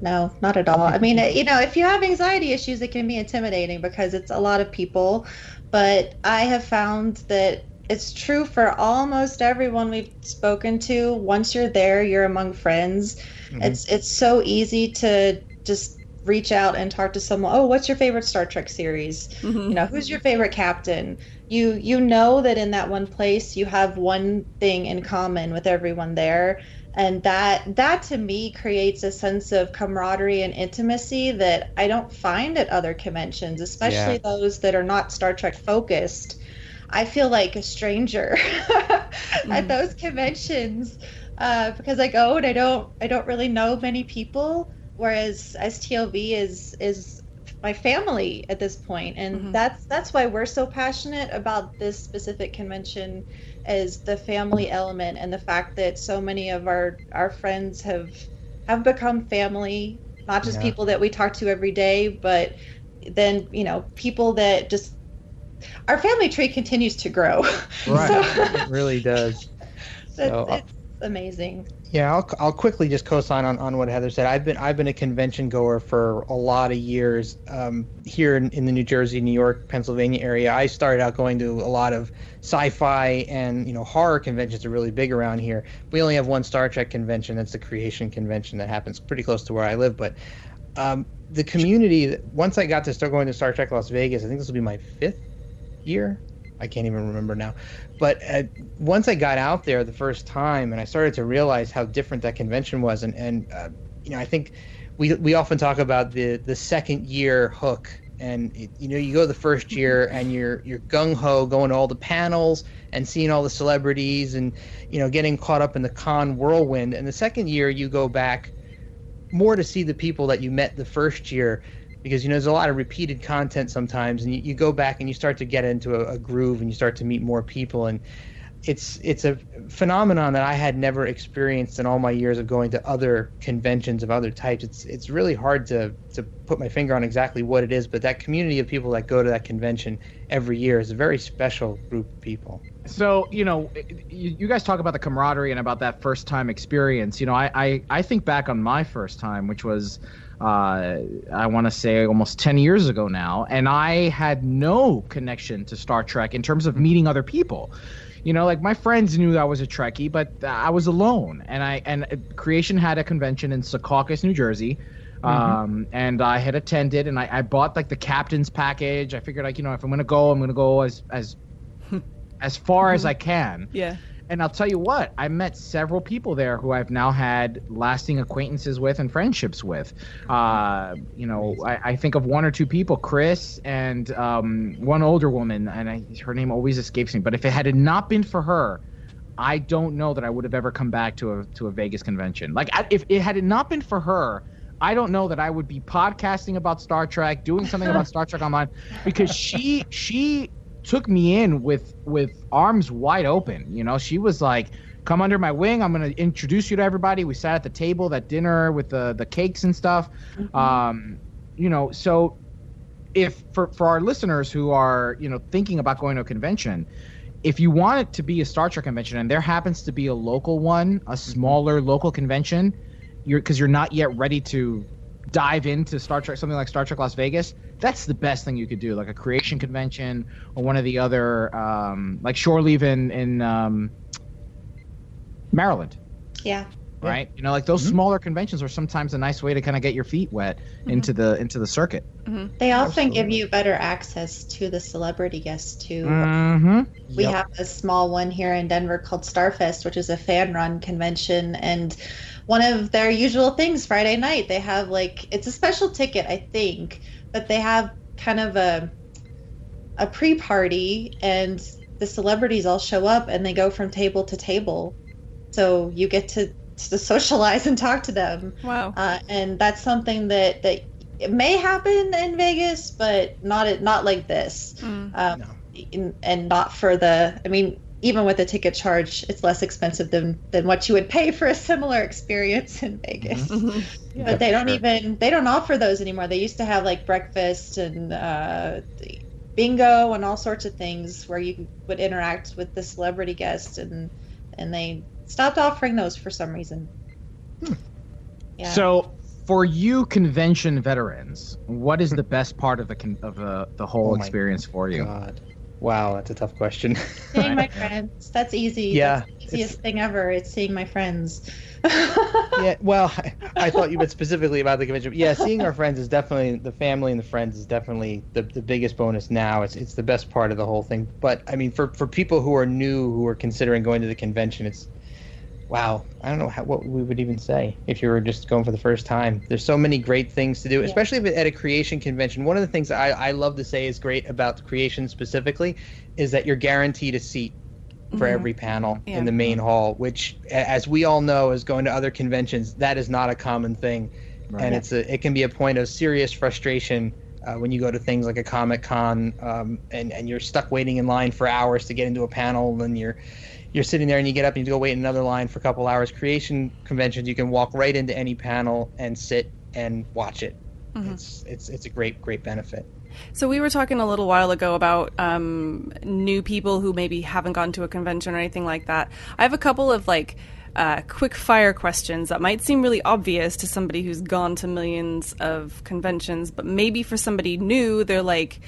no, not at all. I mean, you know, if you have anxiety issues, it can be intimidating because it's a lot of people. But I have found that it's true for almost everyone we've spoken to. Once you're there, you're among friends. Mm-hmm. It's it's so easy to just reach out and talk to someone. Oh, what's your favorite Star Trek series? Mm-hmm. You know, who's your favorite captain? You you know that in that one place you have one thing in common with everyone there. And that that to me creates a sense of camaraderie and intimacy that I don't find at other conventions, especially yeah. those that are not Star Trek focused I feel like a stranger mm. at those conventions uh, because I go and I don't I don't really know many people, whereas STLV is is my family at this point, and mm-hmm. that's that's why we're so passionate about this specific convention, is the family element and the fact that so many of our our friends have have become family, not just yeah. people that we talk to every day, but then you know people that just our family tree continues to grow. Right, so, it really does. So, it's, amazing. Yeah, I'll, I'll quickly just co-sign on, on what Heather said. I've been I've been a convention goer for a lot of years um, here in, in the New Jersey, New York, Pennsylvania area. I started out going to a lot of sci-fi and you know horror conventions are really big around here. We only have one Star Trek convention. That's the Creation Convention that happens pretty close to where I live. But um, the community, once I got to start going to Star Trek Las Vegas, I think this will be my fifth year. I can't even remember now. But uh, once I got out there the first time and I started to realize how different that convention was, and, and uh, you know, I think we, we often talk about the, the second year hook. And it, you know, you go the first year and you're you're gung ho going to all the panels and seeing all the celebrities and you know getting caught up in the con whirlwind. And the second year you go back more to see the people that you met the first year because you know there's a lot of repeated content sometimes and you, you go back and you start to get into a, a, groove and you start to meet more people and it's it's a phenomenon that I had never experienced in all my years of going to other conventions of other types. It's it's really hard to to put my finger on exactly what it is, but that community of people that go to that convention every year is a very special group of people. So you know, you, you guys talk about the camaraderie and about that first time experience. You know, I I, I think back on my first time, which was uh, I want to say almost 10 years ago now, and I had no connection to Star Trek in terms of meeting other people. You know, like my friends knew I was a Trekkie, but I was alone. And I and Creation had a convention in Secaucus, New Jersey. Mm-hmm. Um, and I had attended, and I, I bought like the captain's package. I figured like you know if I'm gonna go, I'm gonna go as as as far as I can. Yeah. and I'll tell you what, I met several people there who I've now had lasting acquaintances with and friendships with. Uh, you know, I, I, think of one or two people, Chris and um, one older woman, and I, her name always escapes me. But if it had not been for her, I don't know that I would have ever come back to a to a Vegas convention. Like, I, if it had not been for her, I don't know that I would be podcasting about Star Trek, doing something about Star Trek online, because she she took me in with with arms wide open. You know, she was like, "Come under my wing. I'm going to introduce you to everybody." We sat at the table, that dinner with the the cakes and stuff. Mm-hmm. Um, you know, so if for for our listeners who are you know thinking about going to a convention, if you want it to be a Star Trek convention and there happens to be a local one, a mm-hmm. smaller local convention, you're because you're not yet ready to dive into Star Trek, something like Star Trek Las Vegas, that's the best thing you could do, like a creation convention or one of the other, um, like Shore Leave in in um, Maryland. Yeah. Right. You know, like those mm-hmm. smaller conventions are sometimes a nice way to kind of get your feet wet mm-hmm. into the into the circuit. Mm-hmm. They often Absolutely. give you better access to the celebrity guests too. Mm-hmm. We yep. have a small one here in Denver called Starfest, which is a fan run convention and one of their usual things Friday night. They have like it's a special ticket, I think, but they have kind of a a pre-party and the celebrities all show up and they go from table to table. So you get to to socialize and talk to them. Wow. Uh, and that's something that that it may happen in Vegas, but not not like this. Mm. Um, no. in, and not for the. I mean, even with a ticket charge, it's less expensive than than what you would pay for a similar experience in Vegas. Mm-hmm. yeah, but they don't sure. even they don't offer those anymore. They used to have like breakfast and uh, bingo and all sorts of things where you would interact with the celebrity guests, and and they stopped offering those for some reason. Hmm. Yeah. So for you convention veterans, what is the best part of the con- of uh, the whole oh experience for you? God. Wow, that's a tough question. Seeing my friends. That's easy. Yeah. That's the easiest thing ever. It's seeing my friends. yeah, well, I, I, thought you meant specifically about the convention. Yeah, seeing our friends is definitely the family and the friends is definitely the, the biggest bonus now. It's it's the best part of the whole thing. But I mean, for for people who are new who are considering going to the convention, it's wow, I don't know how, what we would even say if you were just going for the first time. There's so many great things to do, yeah. especially at a creation convention. One of the things I, I love to say is great about creation specifically is that you're guaranteed a seat for mm-hmm. every panel yeah. in the main hall, which, as we all know, is going to other conventions, that is not a common thing. Right. And it's a, it can be a point of serious frustration uh, when you go to things like a Comic Con um, and, and you're stuck waiting in line for hours to get into a panel and you're you're sitting there and you get up and you go wait in another line for a couple hours. Creation conventions, you can walk right into any panel and sit and watch it. Mm-hmm. It's it's it's a great great benefit. So we were talking a little while ago about um, new people who maybe haven't gone to a convention or anything like that. I have a couple of like uh, quick fire questions that might seem really obvious to somebody who's gone to millions of conventions, but maybe for somebody new, they're like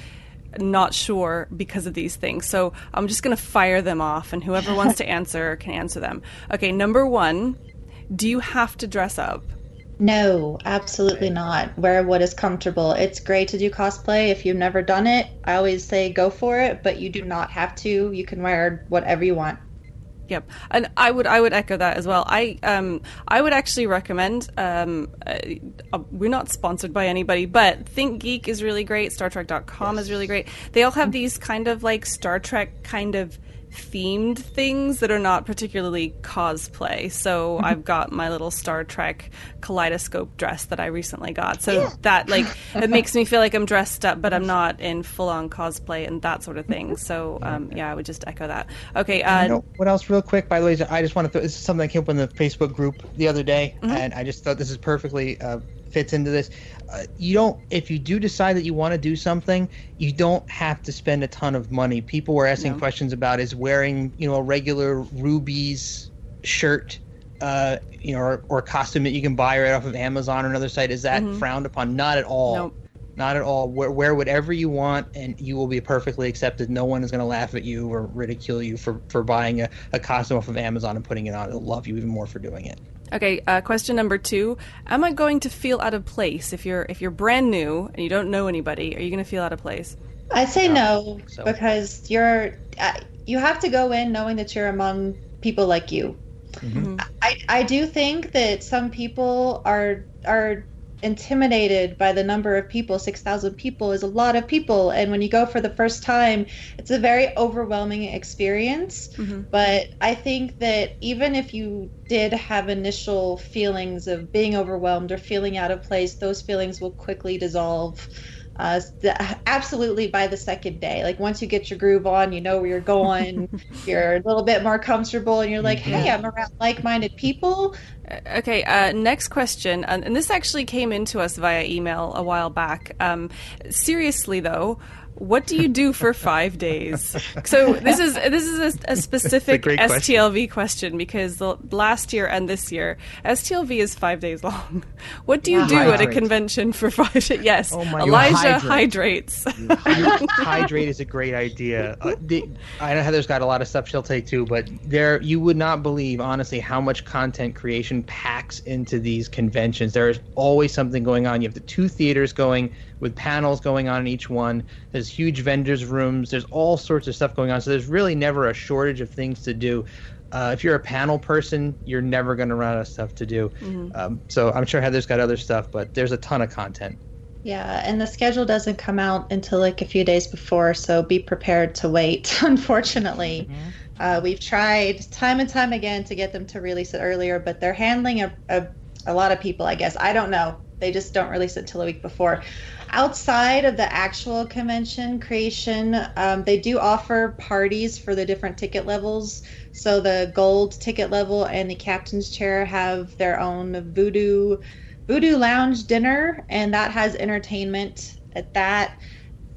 not sure because of these things. So I'm just going to fire them off, and whoever wants to answer can answer them. Okay, number one, do you have to dress up? No, absolutely not. Wear what is comfortable. It's great to do cosplay. If you've never done it, I always say go for it, but you do not have to. You can wear whatever you want. Yep, and I would I would echo that as well. I um I would actually recommend um uh, uh we're not sponsored by anybody, but ThinkGeek is really great. StarTrek.com yes. is really great. They all have these kind of like Star Trek kind of themed things that are not particularly cosplay. So mm-hmm. I've got my little Star Trek kaleidoscope dress that I recently got. So yeah. that like it makes me feel like I'm dressed up, but I'm not in full on cosplay and that sort of thing. So um, yeah, I would just echo that. Okay. Uh, you know, what else, real quick? By the way, I just want to. Th- this is something that came up in the Facebook group the other day, mm-hmm. and I just thought this is perfectly uh, fits into this uh, you don't if you do decide that you want to do something you don't have to spend a ton of money people were asking no. questions about is wearing you know a regular rubies shirt uh, you know or, or costume that you can buy right off of amazon or another site is that mm-hmm. frowned upon not at all nope. Not at all. Wear, wear whatever you want, and you will be perfectly accepted. No one is going to laugh at you or ridicule you for, for buying a, a costume off of Amazon and putting it on. They'll love you even more for doing it. Okay, uh, question number two: Am I going to feel out of place if you're if you're brand new and you don't know anybody? Are you going to feel out of place? I say no, no so. because you're uh, you have to go in knowing that you're among people like you. I, I do think that some people are are intimidated by the number of people 6000 people is a lot of people. And when you go for the first time it's a very overwhelming experience. Mm-hmm. But i think that even if you did have initial feelings of being overwhelmed or feeling out of place those feelings will quickly dissolve uh, th- absolutely by the second day. Like once you get your groove on you know where you're going you're a little bit more comfortable and you're like hey i'm around like-minded people. Okay, uh, next question, and, and this actually came into us via email a while back. Um, seriously, though, what do you do for five days? So this is this is a, a specific great question. STLV question because the last year and this year STLV is five days long. What do you Yeah. do at a convention for five? days? Yes, Oh my- Elijah You hydrates. hydrate is a great idea. Uh, the, I know Heather's got a lot of stuff she'll take too, but there you would not believe honestly how much content creation packs into these conventions. There is always something going on. You have the two theaters going with panels going on in each one. There's huge vendors rooms. There's all sorts of stuff going on. So there's really never a shortage of things to do. Uh, if you're a panel person, you're never going to run out of stuff to do. Um, so I'm sure Heather's got other stuff, but there's a ton of content. Yeah, and the schedule doesn't come out until like a few days before, so be prepared to wait. Unfortunately, uh, we've tried time and time again to get them to release it earlier, but they're handling a, a, a lot of people, I guess. I don't know. They just don't release it till a week before. Outside of the actual convention creation, um, they do offer parties for the different ticket levels. So the gold ticket level and the captain's chair have their own voodoo Voodoo Lounge dinner, and that has entertainment at that.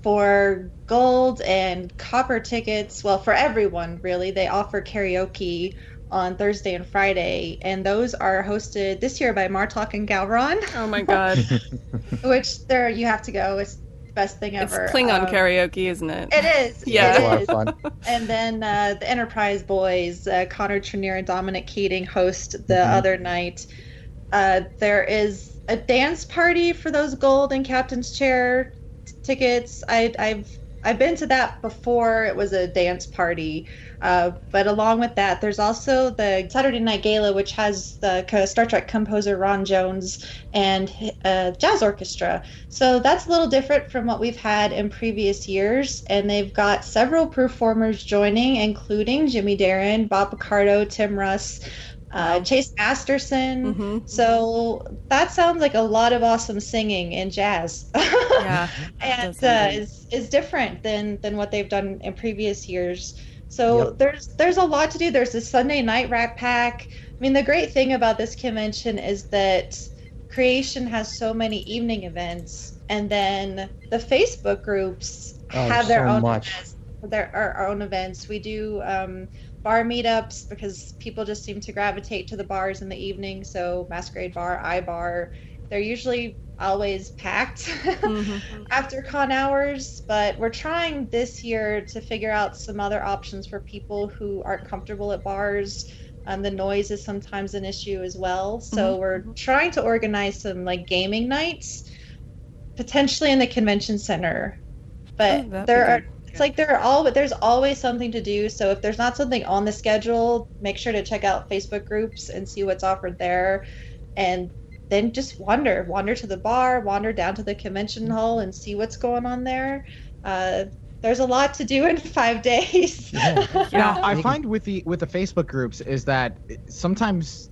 For gold and copper tickets, well, for everyone really, they offer karaoke on Thursday and Friday, and those are hosted this year by Martok and Gowron, oh my god, which there you have to go. It's the best thing ever. it's. Klingon Um, karaoke, isn't it? It is. Yeah. it It's a lot of fun. And then uh, the Enterprise boys, uh, Connor Trinneer and Dominic Keating, host the other night. Uh, there is a dance party for those gold and captain's chair t- tickets. I, I've I've been to that before. It was a dance party, uh, but along with that, there's also the Saturday Night Gala, which has the Star Trek composer Ron Jones and uh, jazz orchestra. So that's a little different from what we've had in previous years. And they've got several performers joining, including Jimmy Darren, Bob Picardo, Tim Russ, uh, Chase Masterson. Mhm. So that sounds like a lot of awesome singing and jazz. Yeah, and uh, is is different than than what they've done in previous years. So Yep. there's there's a lot to do. There's the Sunday night rack pack. I mean, the great thing about this convention is that creation has so many evening events, and then the Facebook groups Oh, have their so own much. events. Their our, our own events. We do um, bar meetups because people just seem to gravitate to the bars in the evening. So Masquerade Bar, I Bar, they're usually always packed Mhm. after con hours. But we're trying this year to figure out some other options for people who aren't comfortable at bars. Um, the noise is sometimes an issue as well. So we're trying to organize some like gaming nights, potentially in the convention center. But Oh, there are good. It's like there are all but there's always something to do. So if there's not something on the schedule, make sure to check out Facebook groups and see what's offered there. And then just wander, wander to the bar, wander down to the convention mm-hmm. hall and see what's going on there. Uh, there's a lot to do in five days. Now, I find with the with the Facebook groups is that sometimes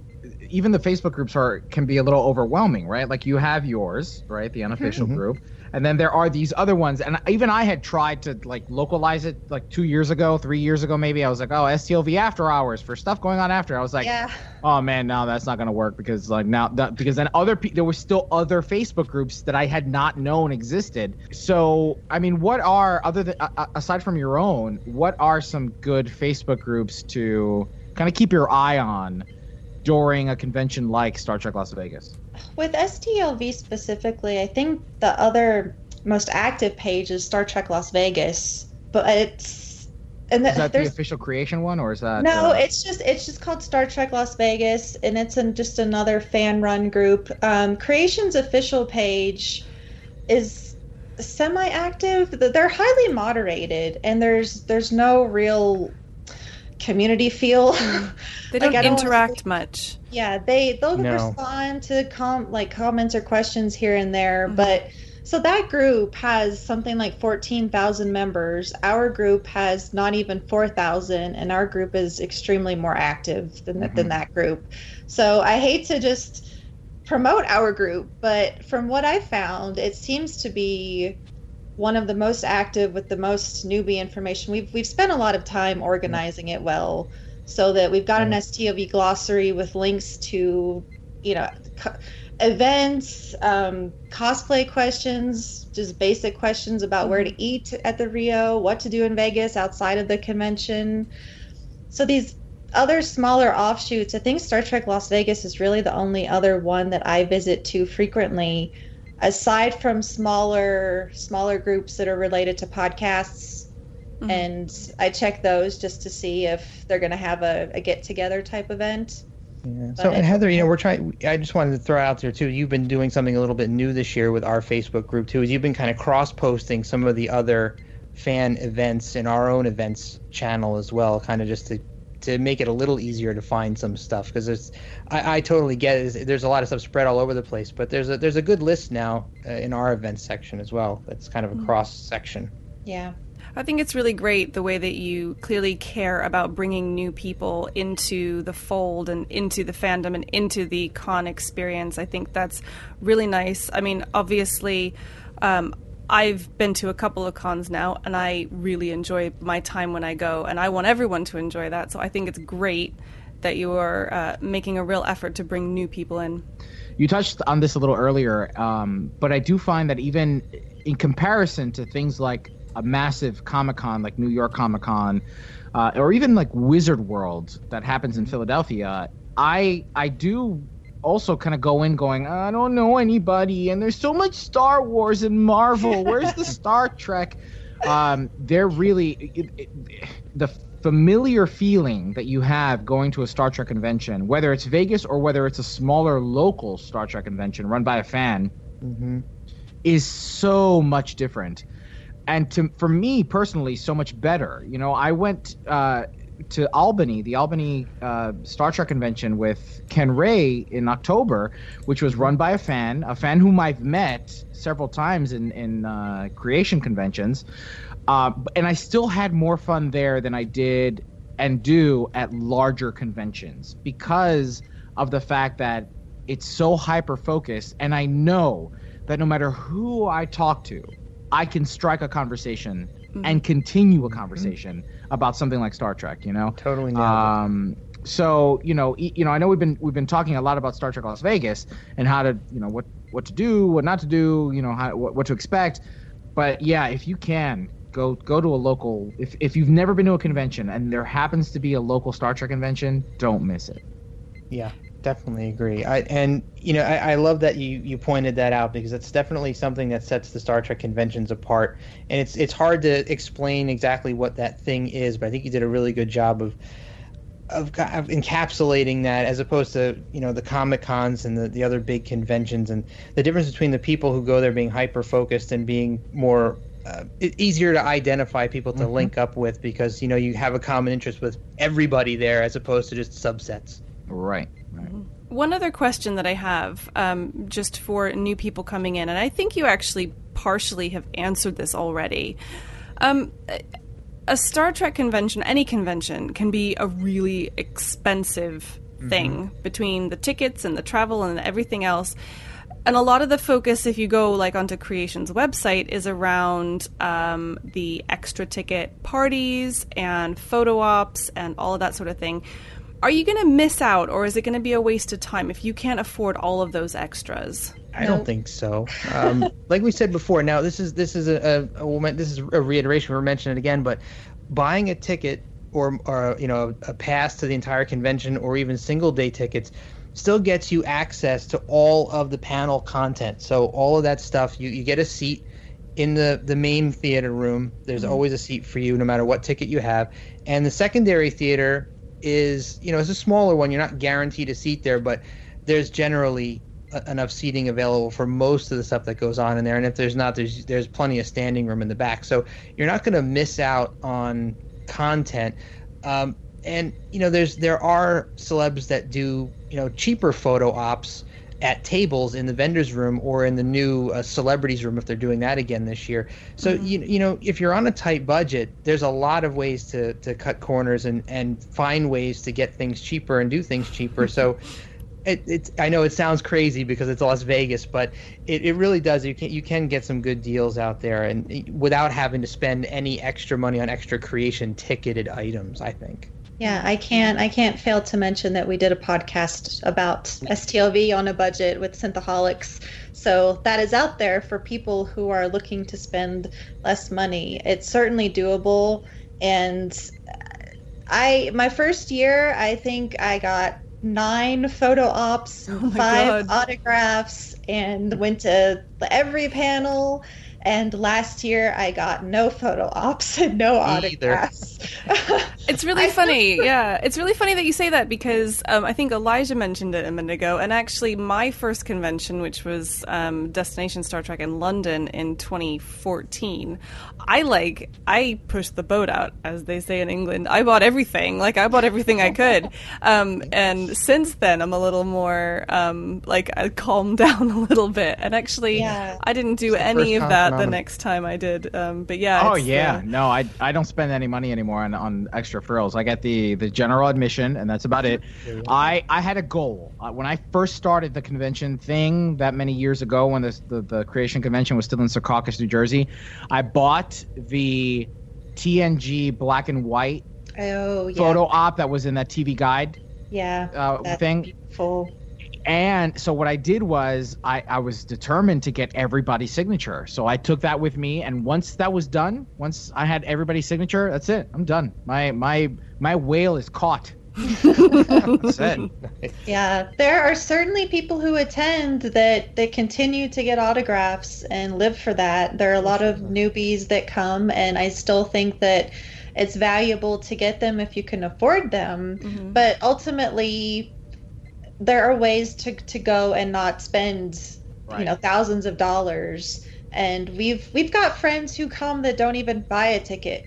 even the Facebook groups are can be a little overwhelming, right? Like you have yours, right, the mm-hmm. unofficial mm-hmm. group, and then there are these other ones. And even I had tried to like localize it like two years ago, three years ago, maybe. I was like, oh, STLV after hours for stuff going on after. I was like, yeah. oh man, no, that's not gonna work because like now that because then other pe- there were still other Facebook groups that I had not known existed. So I mean, what are other than uh, aside from your own, what are some good Facebook groups to kind of keep your eye on during a convention like Star Trek Las Vegas? With STLV specifically, I think the other most active page is Star Trek Las Vegas, but it's and the, Is that the official creation one or is that no, uh, it's just it's just called Star Trek Las Vegas, and it's in just another fan-run group. Um, Creation's official page is semi-active. They're highly moderated, and there's there's no real community feel. They Like, don't I don't wanna interact much. Yeah, they they'll No. respond to com like comments or questions here and there, Mm-hmm. but so that group has something like 14,000 members. Our group has not even 4,000 and our group is extremely more active than Mm-hmm. than that group. So I hate to just promote our group, but from what I found, it seems to be one of the most active with the most newbie information. We've we've spent a lot of time organizing it well, so that we've got an STLV glossary with links to, you know, co- events, um, cosplay questions, just basic questions about where to eat at the Rio, what to do in Vegas outside of the convention. So these other smaller offshoots, I think Star Trek Las Vegas is really the only other one that I visit too frequently, aside from smaller smaller groups that are related to podcasts. Mm-hmm. And I check those just to see if they're going to have a, a get together type event. Yeah. So, and Heather, you know, we're trying. I just wanted to throw out there too. You've been doing something a little bit new this year with our Facebook group too. Is you've been kind of cross-posting some of the other fan events in our own events channel as well, kind of just to to make it a little easier to find some stuff because there's. I, I totally get it. There's a lot of stuff spread all over the place, but there's a there's a good list now uh, in our events section as well. That's kind of a cross section. Yeah. I think it's really great the way that you clearly care about bringing new people into the fold and into the fandom and into the con experience. I think that's really nice. I mean, obviously, um, I've been to a couple of cons now, and I really enjoy my time when I go, and I want everyone to enjoy that. So I think it's great that you are uh, making a real effort to bring new people in. You touched on this a little earlier, um, but I do find that even in comparison to things like a massive Comic Con like New York Comic Con, uh, or even like Wizard World that happens in Philadelphia, I I do also kind of go in going I don't know anybody, and there's so much Star Wars and Marvel. Where's the Star Trek? Um, they're really it, it, the familiar feeling that you have going to a Star Trek convention, whether it's Vegas or whether it's a smaller local Star Trek convention run by a fan, Mm-hmm. is so much different. And to for me personally, so much better. You know, I went uh, to Albany, the Albany uh, Star Trek convention with Ken Ray in October, which was run by a fan, a fan whom I've met several times in in uh, creation conventions, uh, and I still had more fun there than I did and do at larger conventions because of the fact that it's so hyper focused, and I know that no matter who I talk to, I can strike a conversation and continue a conversation about something like Star Trek. You know, Totally um, so you know, e- you know, I know we've been we've been talking a lot about Star Trek Las Vegas and how to you know what what to do, what not to do, you know, how what, what to expect. But yeah, if you can go go to a local, if if you've never been to a convention and there happens to be a local Star Trek convention, don't miss it. Yeah, definitely agree. I and you know I, I love that you you pointed that out because it's definitely something that sets the Star Trek conventions apart. And it's it's hard to explain exactly what that thing is, but I think you did a really good job of of, of encapsulating that as opposed to you know the comic cons and the, the other big conventions and the difference between the people who go there being hyper focused and being more uh, easier to identify people to link up with because you know you have a common interest with everybody there as opposed to just subsets Right. Right. One other question that I have, um, just for new people coming in, and I think you actually partially have answered this already. Um, a Star Trek convention, any convention, can be a really expensive thing between the tickets and the travel and everything else. And a lot of the focus, if you go like onto Creation's website, is around um, the extra ticket parties and photo ops and all of that sort of thing. Are you going to miss out, or is it going to be a waste of time if you can't afford all of those extras? I don't think so. Um, like we said before, now this is this is a, a, a. This is a reiteration. We're mentioning it again, but buying a ticket or or you know a pass to the entire convention or even single day tickets still gets you access to all of the panel content. So all of that stuff, you, you get a seat in the the main theater room. There's always a seat for you, no matter what ticket you have. And the secondary theater is you know it's a smaller one. You're not guaranteed a seat there, but there's generally enough seating available for most of the stuff that goes on in there. And if there's not, there's there's plenty of standing room in the back. So you're not going to miss out on content. Um, and you know, there's there are celebs that do you know cheaper photo ops at tables in the vendors room or in the new uh, celebrities room if they're doing that again this year. So Mm-hmm. you you know if you're on a tight budget, there's a lot of ways to to cut corners and and find ways to get things cheaper and do things cheaper. so. It, it's I know it sounds crazy because it's Las Vegas, but it, it really does. You can you can get some good deals out there, and without having to spend any extra money on extra creation ticketed items. I think. Yeah, I can't I can't fail to mention that we did a podcast about STLV on a budget with Synthaholics. So that is out there for people who are looking to spend less money. It's certainly doable and I my first year I think I got nine photo ops, Oh five God. autographs and went to every panel and last year I got no photo ops and no either. autographs. It's really funny, yeah. It's really funny that you say that because um, I think Elijah mentioned it a minute ago, and actually, my first convention, which was um, Destination Star Trek in London in 2014, I like I pushed the boat out, as they say in England. I bought everything, like I bought everything I could, um, and since then I'm a little more um, like I calmed down a little bit, and actually, Yeah. I didn't do It's any of that the phenomenon. next time I did. Um, but yeah, Oh yeah, uh, no, I I don't spend any money anymore on, on extra frills. I get the the general admission, and that's about it. I I had a goal uh, when I first started the convention thing that many years ago when this, the the creation convention was still in Secaucus, New Jersey. I bought the TNG black and white oh yeah. photo op that was in that TV guide Yeah. uh, thing. Beautiful. And so what I did was I, I was determined to get everybody's signature. So I took that with me, and once that was done, once I had everybody's signature, that's it. I'm done. My my my whale is caught. that's it. Yeah, there are certainly people who attend that that continue to get autographs and live for that. There are a lot of newbies that come, and I still think that it's valuable to get them if you can afford them. Mm-hmm. But ultimately, there are ways to to go and not spend, you know, thousands of dollars. And we've we've got friends who come that don't even buy a ticket.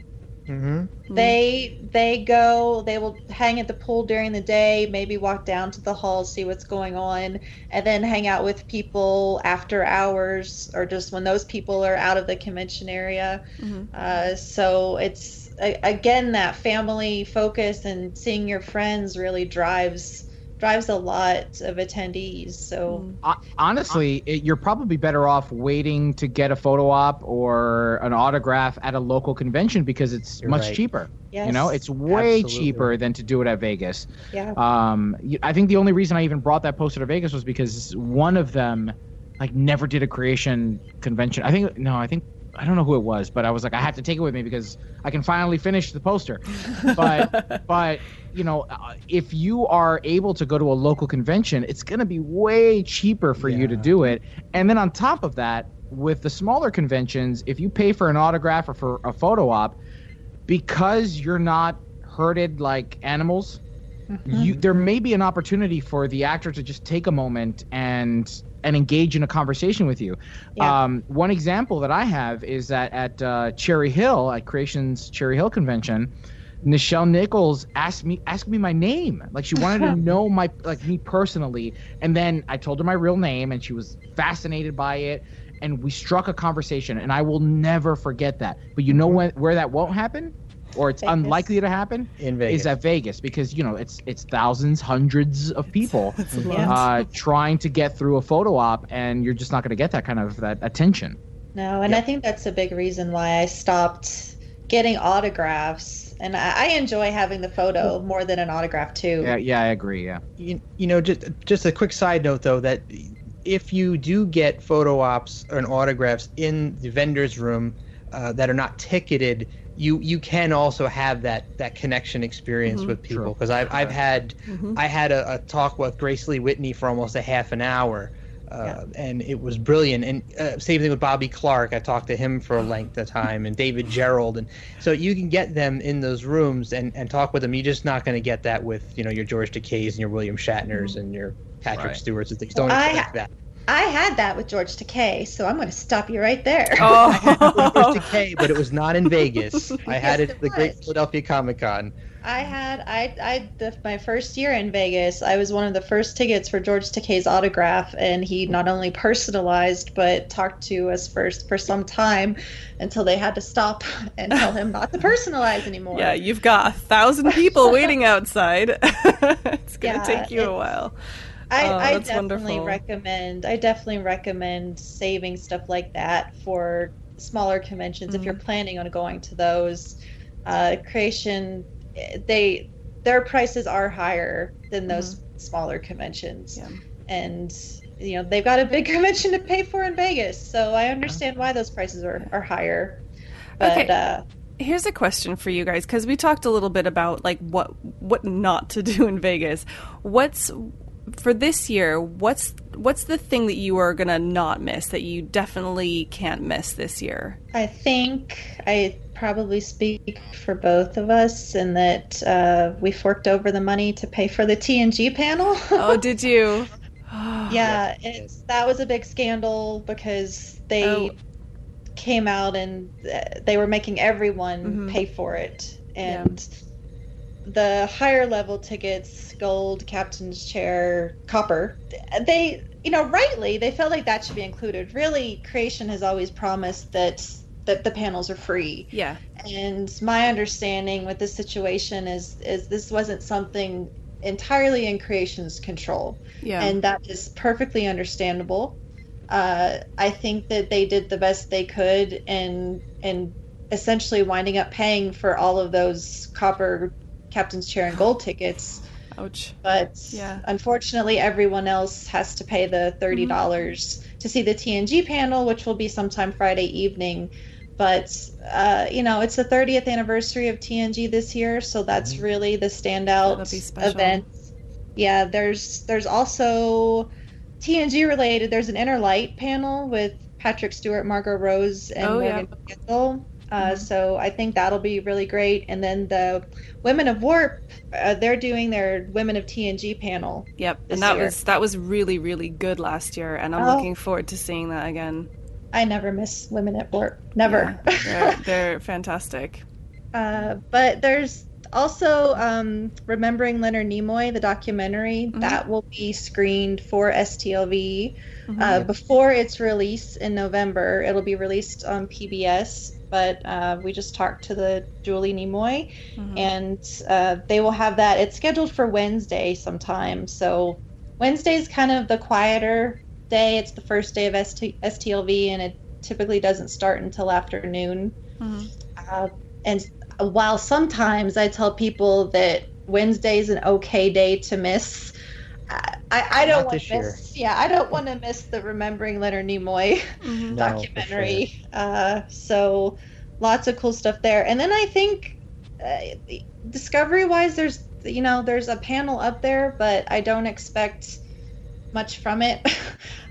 Mm-hmm. they they go they will hang at the pool during the day maybe walk down to the hall see what's going on and then hang out with people after hours or just when those people are out of the convention area. Uh, so it's a- again that family focus and seeing your friends really drives drives a lot of attendees so Honestly, it, you're probably better off waiting to get a photo op or an autograph at a local convention because it's You're much right. cheaper. You know, it's way Absolutely cheaper than to do it at Vegas. yeah Um, y- I think the only reason I even brought that poster to Vegas was because one of them, like, never did a creation convention. I think no, I think I don't know who it was, but I was like, I have to take it with me because I can finally finish the poster. But but you know, uh, if you are able to go to a local convention, it's gonna be way cheaper for you to do it. And then on top of that, with the smaller conventions, if you pay for an autograph or for a photo op, because you're not herded like animals you there may be an opportunity for the actor to just take a moment and and engage in a conversation with you. Yeah. Um, one example that I have is that at uh, Cherry Hill at Creations Cherry Hill convention, Nichelle Nichols asked me asked me my name. Like she wanted to know my like me personally, and then I told her my real name, and she was fascinated by it, and we struck a conversation, and I will never forget that. But you know when, where that won't happen, or it's Vegas. unlikely to happen In Vegas. is at Vegas because you know it's it's thousands, hundreds of people uh, trying to get through a photo op, and you're just not going to get that kind of that attention. No, and I think that's a big reason why I stopped getting autographs. And I, I enjoy having the photo more than an autograph too. Yeah, yeah, I agree. Yeah, you, you know just just a quick side note though that if you do get photo ops and autographs in the vendor's room uh, that are not ticketed you you can also have that that connection experience with people. Because I've, I've had I had a, a talk with Grace Lee Whitney for almost a half an hour uh, and it was brilliant. And uh, same thing with Bobby Clark. I talked to him for a length of time and David Gerrold. And so you can get them in those rooms and, and talk with them. You're just not going to get that with you know your George Takeis and your William Shatners and your Patrick Right. Stewarts and things. Don't Well, I- expect that I had that with George Takei, so I'm going to stop you right there. Oh, George Takei, but it was not in Vegas. I had Yes, it at it the Great. Philadelphia Comic Con. I had I I the, my first year in Vegas. I was one of the first tickets for George Takei's autograph, and he not only personalized but talked to us first for some time until they had to stop and tell him not to personalize anymore. yeah, you've got a thousand people waiting outside. it's gonna Yeah, take you a it's- while. I, Oh, I definitely wonderful. recommend I definitely recommend saving stuff like that for smaller conventions if you're Mm-hmm. planning on going to those. Uh, creation they their prices are higher than those smaller conventions. Mm-hmm. Yeah. And you know, they've got a big convention to pay for in Vegas, so I understand why those prices are, are higher. But Okay. uh Here's a question for you guys because we talked a little bit about like what what not to do in Vegas. What's for this year? What's what's the thing that you are gonna not miss that you definitely can't miss this year? I think I probably speak for both of us in that uh, we forked over the money to pay for the TNG panel. Oh, did you? yeah, it's that was a big scandal because they Oh. came out and uh, they were making everyone Mhm. pay for it, and the higher level tickets, gold, captain's chair, copper, they you know rightly they felt like that should be included. Really, creation has always promised that that the panels are free. Yeah. And my understanding with this situation is is this wasn't something entirely in creation's control. Yeah. And that is perfectly understandable. Uh, I think that they did the best they could and and essentially winding up paying for all of those copper captain's chair and gold tickets. Ouch. But Yeah. unfortunately, everyone else has to pay the thirty dollars to see the TNG panel, which will be sometime Friday evening. But uh, you know, it's the 30th anniversary of TNG this year, so that's really the standout That'll be special. event. Yeah, there's there's also TNG related. There's an Inner Light panel with Patrick Stewart, Margot Rose, and Oh, yeah. Morgan Gendel. Uh, So I think that'll be really great. And then the Women of Warp, uh, they're doing their Women of TNG panel. Yep. And that year. was that was really really good last year, and I'm Oh. looking forward to seeing that again. I never miss Women at Warp. Never. They're, they're fantastic. Uh, but there's also um, remembering Leonard Nimoy, the documentary that will be screened for STLV uh, before its release in November. It'll be released on PBS, but uh, we just talked to the Julie Nimoy, and uh, they will have that. It's scheduled for Wednesday sometime, so Wednesday is kind of the quieter day. It's the first day of ST- STLV, and it typically doesn't start until afternoon. Uh, and while sometimes I tell people that Wednesday is an okay day to miss, I, I, I don't want this to year. miss. Yeah, I don't want to miss the Remembering Leonard Nimoy No, documentary. Uh, so lots of cool stuff there. And then I think uh, discovery wise, there's you know there's a panel up there, but I don't expect much from it.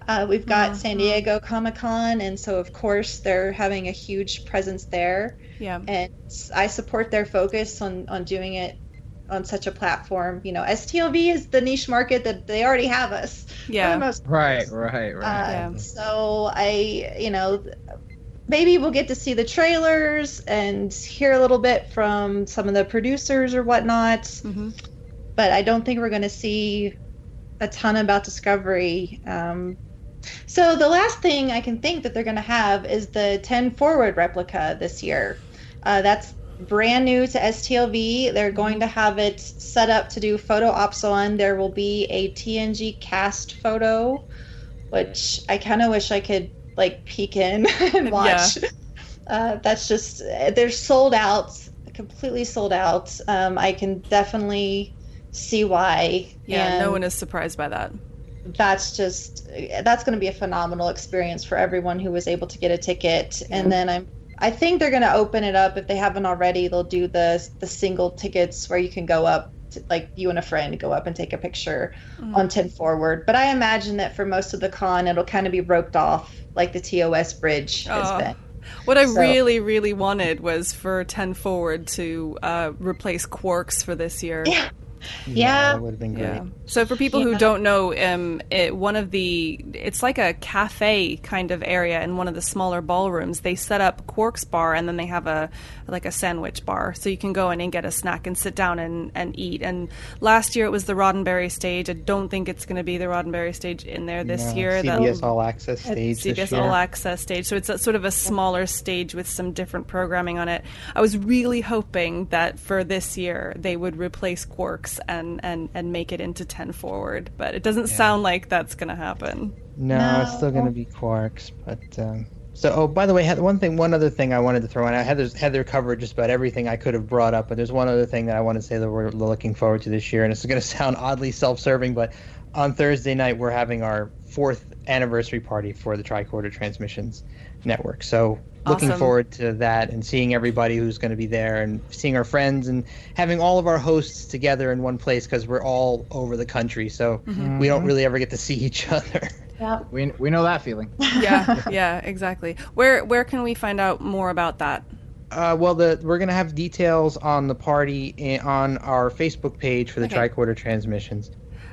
Uh, we've got San Diego Comic Con, and so of course they're having a huge presence there. Yeah. And I support their focus on on doing it on such a platform. You know, STLV is the niche market that they already have us. Yeah. most Right, right, right. uh, So I, you know, maybe we'll get to see the trailers and hear a little bit from some of the producers or whatnot. Mm-hmm. But I don't think we're going to see a ton about Discovery. Um, so the last thing I can think that they're going to have is the 10 Forward replica this year. Uh, that's brand new to STLV. They're going to have it set up to do photo ops on. There will be a TNG cast photo, which I kind of wish I could like peek in and watch. Uh, that's just they're sold out, completely sold out. Um, I can definitely see why. Yeah. no one is surprised by that. that's just that's going to be a phenomenal experience for everyone who was able to get a ticket and then i'm i think they're going to open it up if they haven't already they'll do the the single tickets where you can go up to, like you and a friend go up and take a picture on 10 forward but i imagine that for most of the con it'll kind of be roped off like the tos bridge has Oh. been What I So- really, really wanted was for 10 Forward to uh, replace Quarks for this year. Yeah. Yeah. that would have been great. Yeah. So for people who don't know, um, it, one of the it's like a cafe kind of area in one of the smaller ballrooms. They set up Quark's bar, and then they have a like a sandwich bar, so you can go in and get a snack and sit down and, and eat. And last year it was the Roddenberry stage. I don't think it's going to be the Roddenberry stage in there this No, year. CBS All Access stage CBS this year. All Access stage. So it's a, sort of a smaller stage with some different programming on it. I was really hoping that for this year they would replace Quarks and, and, and make it into 10 forward, but it doesn't sound like that's going to happen. No, it's still going to be Quarks. But um, so, oh, by the way, one thing, one other thing I wanted to throw in. I Heather's Heather covered just about everything I could have brought up, but there's one other thing that I want to say that we're looking forward to this year, and it's going to sound oddly self-serving, but on Thursday night we're having our fourth anniversary party for the Tricorder Transmissions Network. So. Looking Awesome. forward to that and seeing everybody who's going to be there and seeing our friends and having all of our hosts together in one place because we're all over the country. So we don't really ever get to see each other. Yeah. We, we know that feeling. Yeah, yeah, exactly. Where where can we find out more about that? Uh, well, the we're gonna have details on the party i- on our Facebook page for the Okay. tricorder transmissions.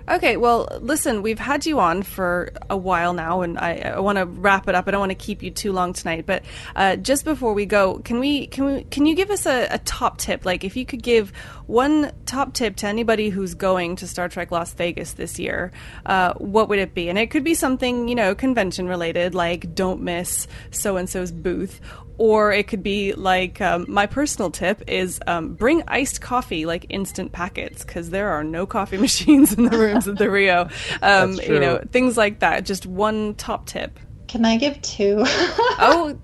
Okay, well, listen, we've had you on for a while now, and I, I want to wrap it up. I don't want to keep you too long tonight, but uh, just before we go, can we can we can you give us a, a top tip? Like, if you could give one top tip to anybody who's going to Star Trek Las Vegas this year, uh, what would it be? And it could be something you know convention related, like don't miss so and so's booth, or it could be like um, my personal tip is um, bring iced coffee like instant packets because there are no coffee machines in the rooms at the rio um, That's you know things like that just one top tip Can I give two? oh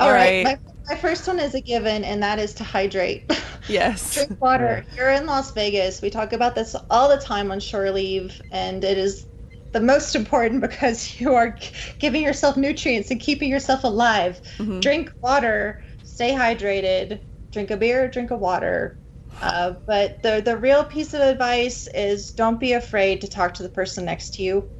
All all right. right. My, my first one is a given, and that is to hydrate. yes Drink water. You're in Las Vegas. We talk about this all the time on shore leave, and it is the most important because you are giving yourself nutrients and keeping yourself alive. Mm-hmm. Drink water. Stay hydrated. Drink a beer. Drink a water. Uh, but the the real piece of advice is don't be afraid to talk to the person next to you.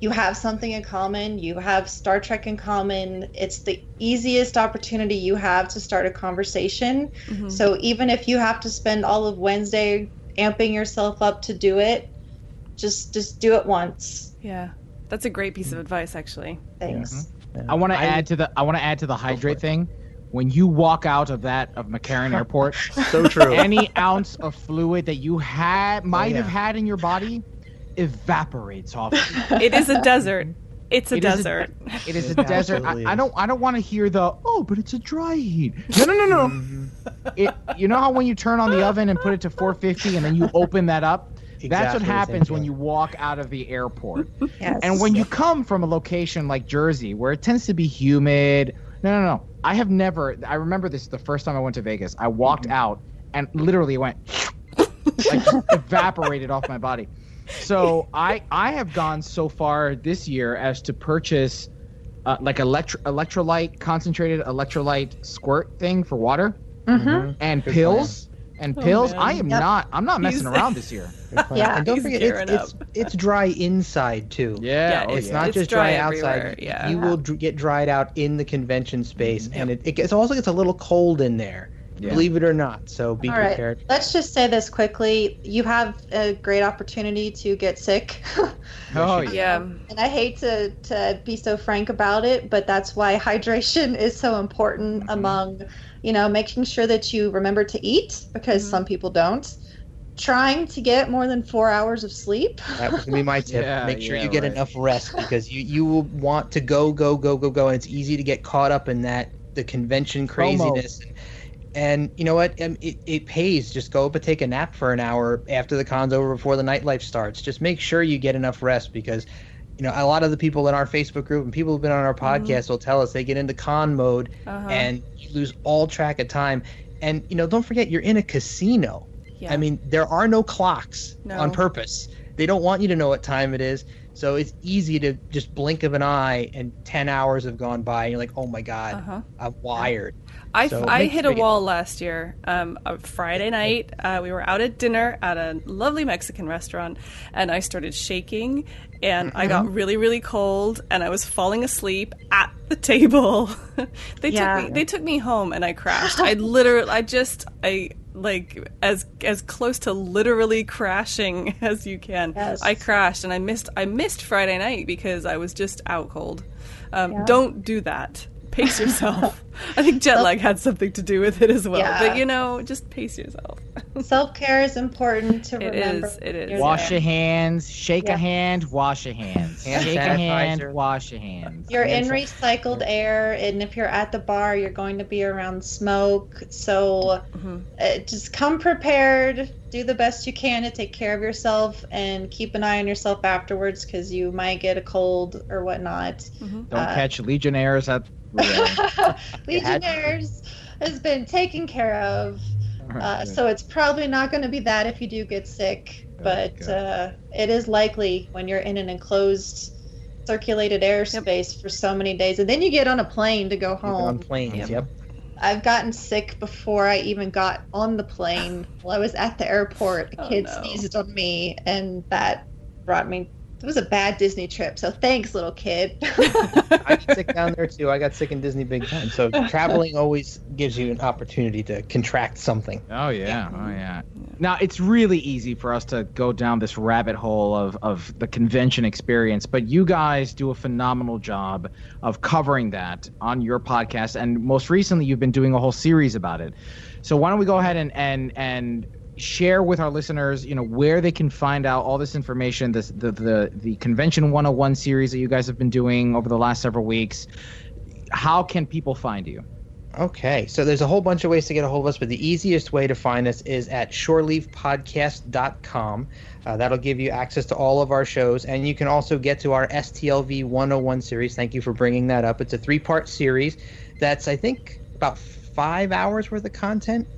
You have something in common. You have Star Trek in common. It's the easiest opportunity you have to start a conversation. Mhm. So even if you have to spend all of Wednesday amping yourself up to do it, just just do it once. yeah that's a great piece of advice actually Thanks. I want to add to the I want to add to the hydrate thing. When you walk out of that of McCarran Airport, So true. any ounce of fluid that you had might yeah. have had in your body evaporates off. of you. it is a desert it's a It is desert It is a It desert. absolutely I, I don't. I don't want to hear the oh, but it's a dry heat. No, no, no, no. Mm-hmm. it, you know how when you turn on the oven and put it to 450 and then you open that up. That's what happens when you walk out of the airport. Yes. And when you come from a location like Jersey, where it tends to be humid, no, no, no. I have never. I remember this the first time I went to Vegas. I walked Mm-hmm. out and literally it went like just evaporated off my body. So I I have gone so far this year as to purchase uh, like electro electrolyte concentrated electrolyte squirt thing for water Mhm. and Good pills and pills. man. I am Yep. not. I'm not messing He's- around this year. Yeah. and don't He's forget gearing it's, it's it's dry inside too. Yeah, oh, it's yeah. not It's just dry dry, outside. yeah. You will dr- get dried out in the convention space, Mm-hmm. and it, it gets, also gets a little cold in there. Yeah. Believe it or not. So be All right. prepared. Let's just say this quickly. You have a great opportunity to get sick. Oh you yeah. yeah And I hate to, to be so frank about it, but that's why hydration is so important Mm-hmm. among, you know, making sure that you remember to eat because Mm-hmm. some people don't. Trying to get more than four hours of sleep. That was gonna be my tip. Yeah, Make sure yeah, you get right. enough rest because you you will want to go go go go go, and it's easy to get caught up in that the convention craziness. And, and you know what? Um, it, it pays. Just go up and take a nap for an hour after the con's over before the nightlife starts. Just make sure you get enough rest because you know a lot of the people in our Facebook group and people who've been on our podcast will tell us they get into con mode Uh-huh. and you lose all track of time. And you know, don't forget you're in a casino. Yeah. I mean, there are no clocks No. on purpose. They don't want you to know what time it is. So it's easy to just blink of an eye and 10 hours have gone by and you're like, oh my God, Uh-huh. I'm wired. I, So I hit a you- wall last year. Um, a Friday night, uh, we were out at dinner at a lovely Mexican restaurant, and I started shaking, and I Mm-hmm. got really, really cold, and I was falling asleep at the table. they Yeah. took me. They took me home, and I crashed. I literally, I just, I, like as as close to literally crashing as you can. Yes. I crashed and I missed I missed Friday night because I was just out cold. Um, Yeah. Don't do that. Pace yourself. I think jet lag had something to do with it as well. Yeah. But you know, just pace yourself. Self care is important to It remember. is, it is. Wash there. your hands, shake Yeah. a hand, wash your hands. Hand shake a hand, wash your hands. You're in Hand recycled air, and if you're at the bar, you're going to be around smoke. So Mm-hmm. uh, just come prepared. Do the best you can to take care of yourself, and keep an eye on yourself afterwards because you might get a cold or whatnot. Mm-hmm. Don't Uh, catch legionnaires at. Legionnaires has been taken care of, uh, so it's probably not going to be that if you do get sick. But uh, it is likely when you're in an enclosed, circulated airspace for so many days, and then you get on a plane to go You've home. on planes. Yep. I've gotten sick before I even got on the plane. While I was at the airport, a Oh, kid no. sneezed on me, and that brought me. It was a bad Disney trip. So thanks, little kid. I got sick down there too. I got sick in Disney big time. So traveling always gives you an opportunity to contract something. Oh yeah, oh yeah. Now it's really easy for us to go down this rabbit hole of of the convention experience, but you guys do a phenomenal job of covering that on your podcast, and most recently you've been doing a whole series about it. So why don't we go ahead and and and share with our listeners, you know, where they can find out all this information, this the the the convention 101 series that you guys have been doing over the last several weeks. How can people find you? Okay, so there's a whole bunch of ways to get a hold of us, but the easiest way to find us is at shoreleavepodcast.com. Uh, that'll give you access to all of our shows, and you can also get to our STLV 101 series. Thank you for bringing that up. It's a three part series that's, I think, about five hours worth of content.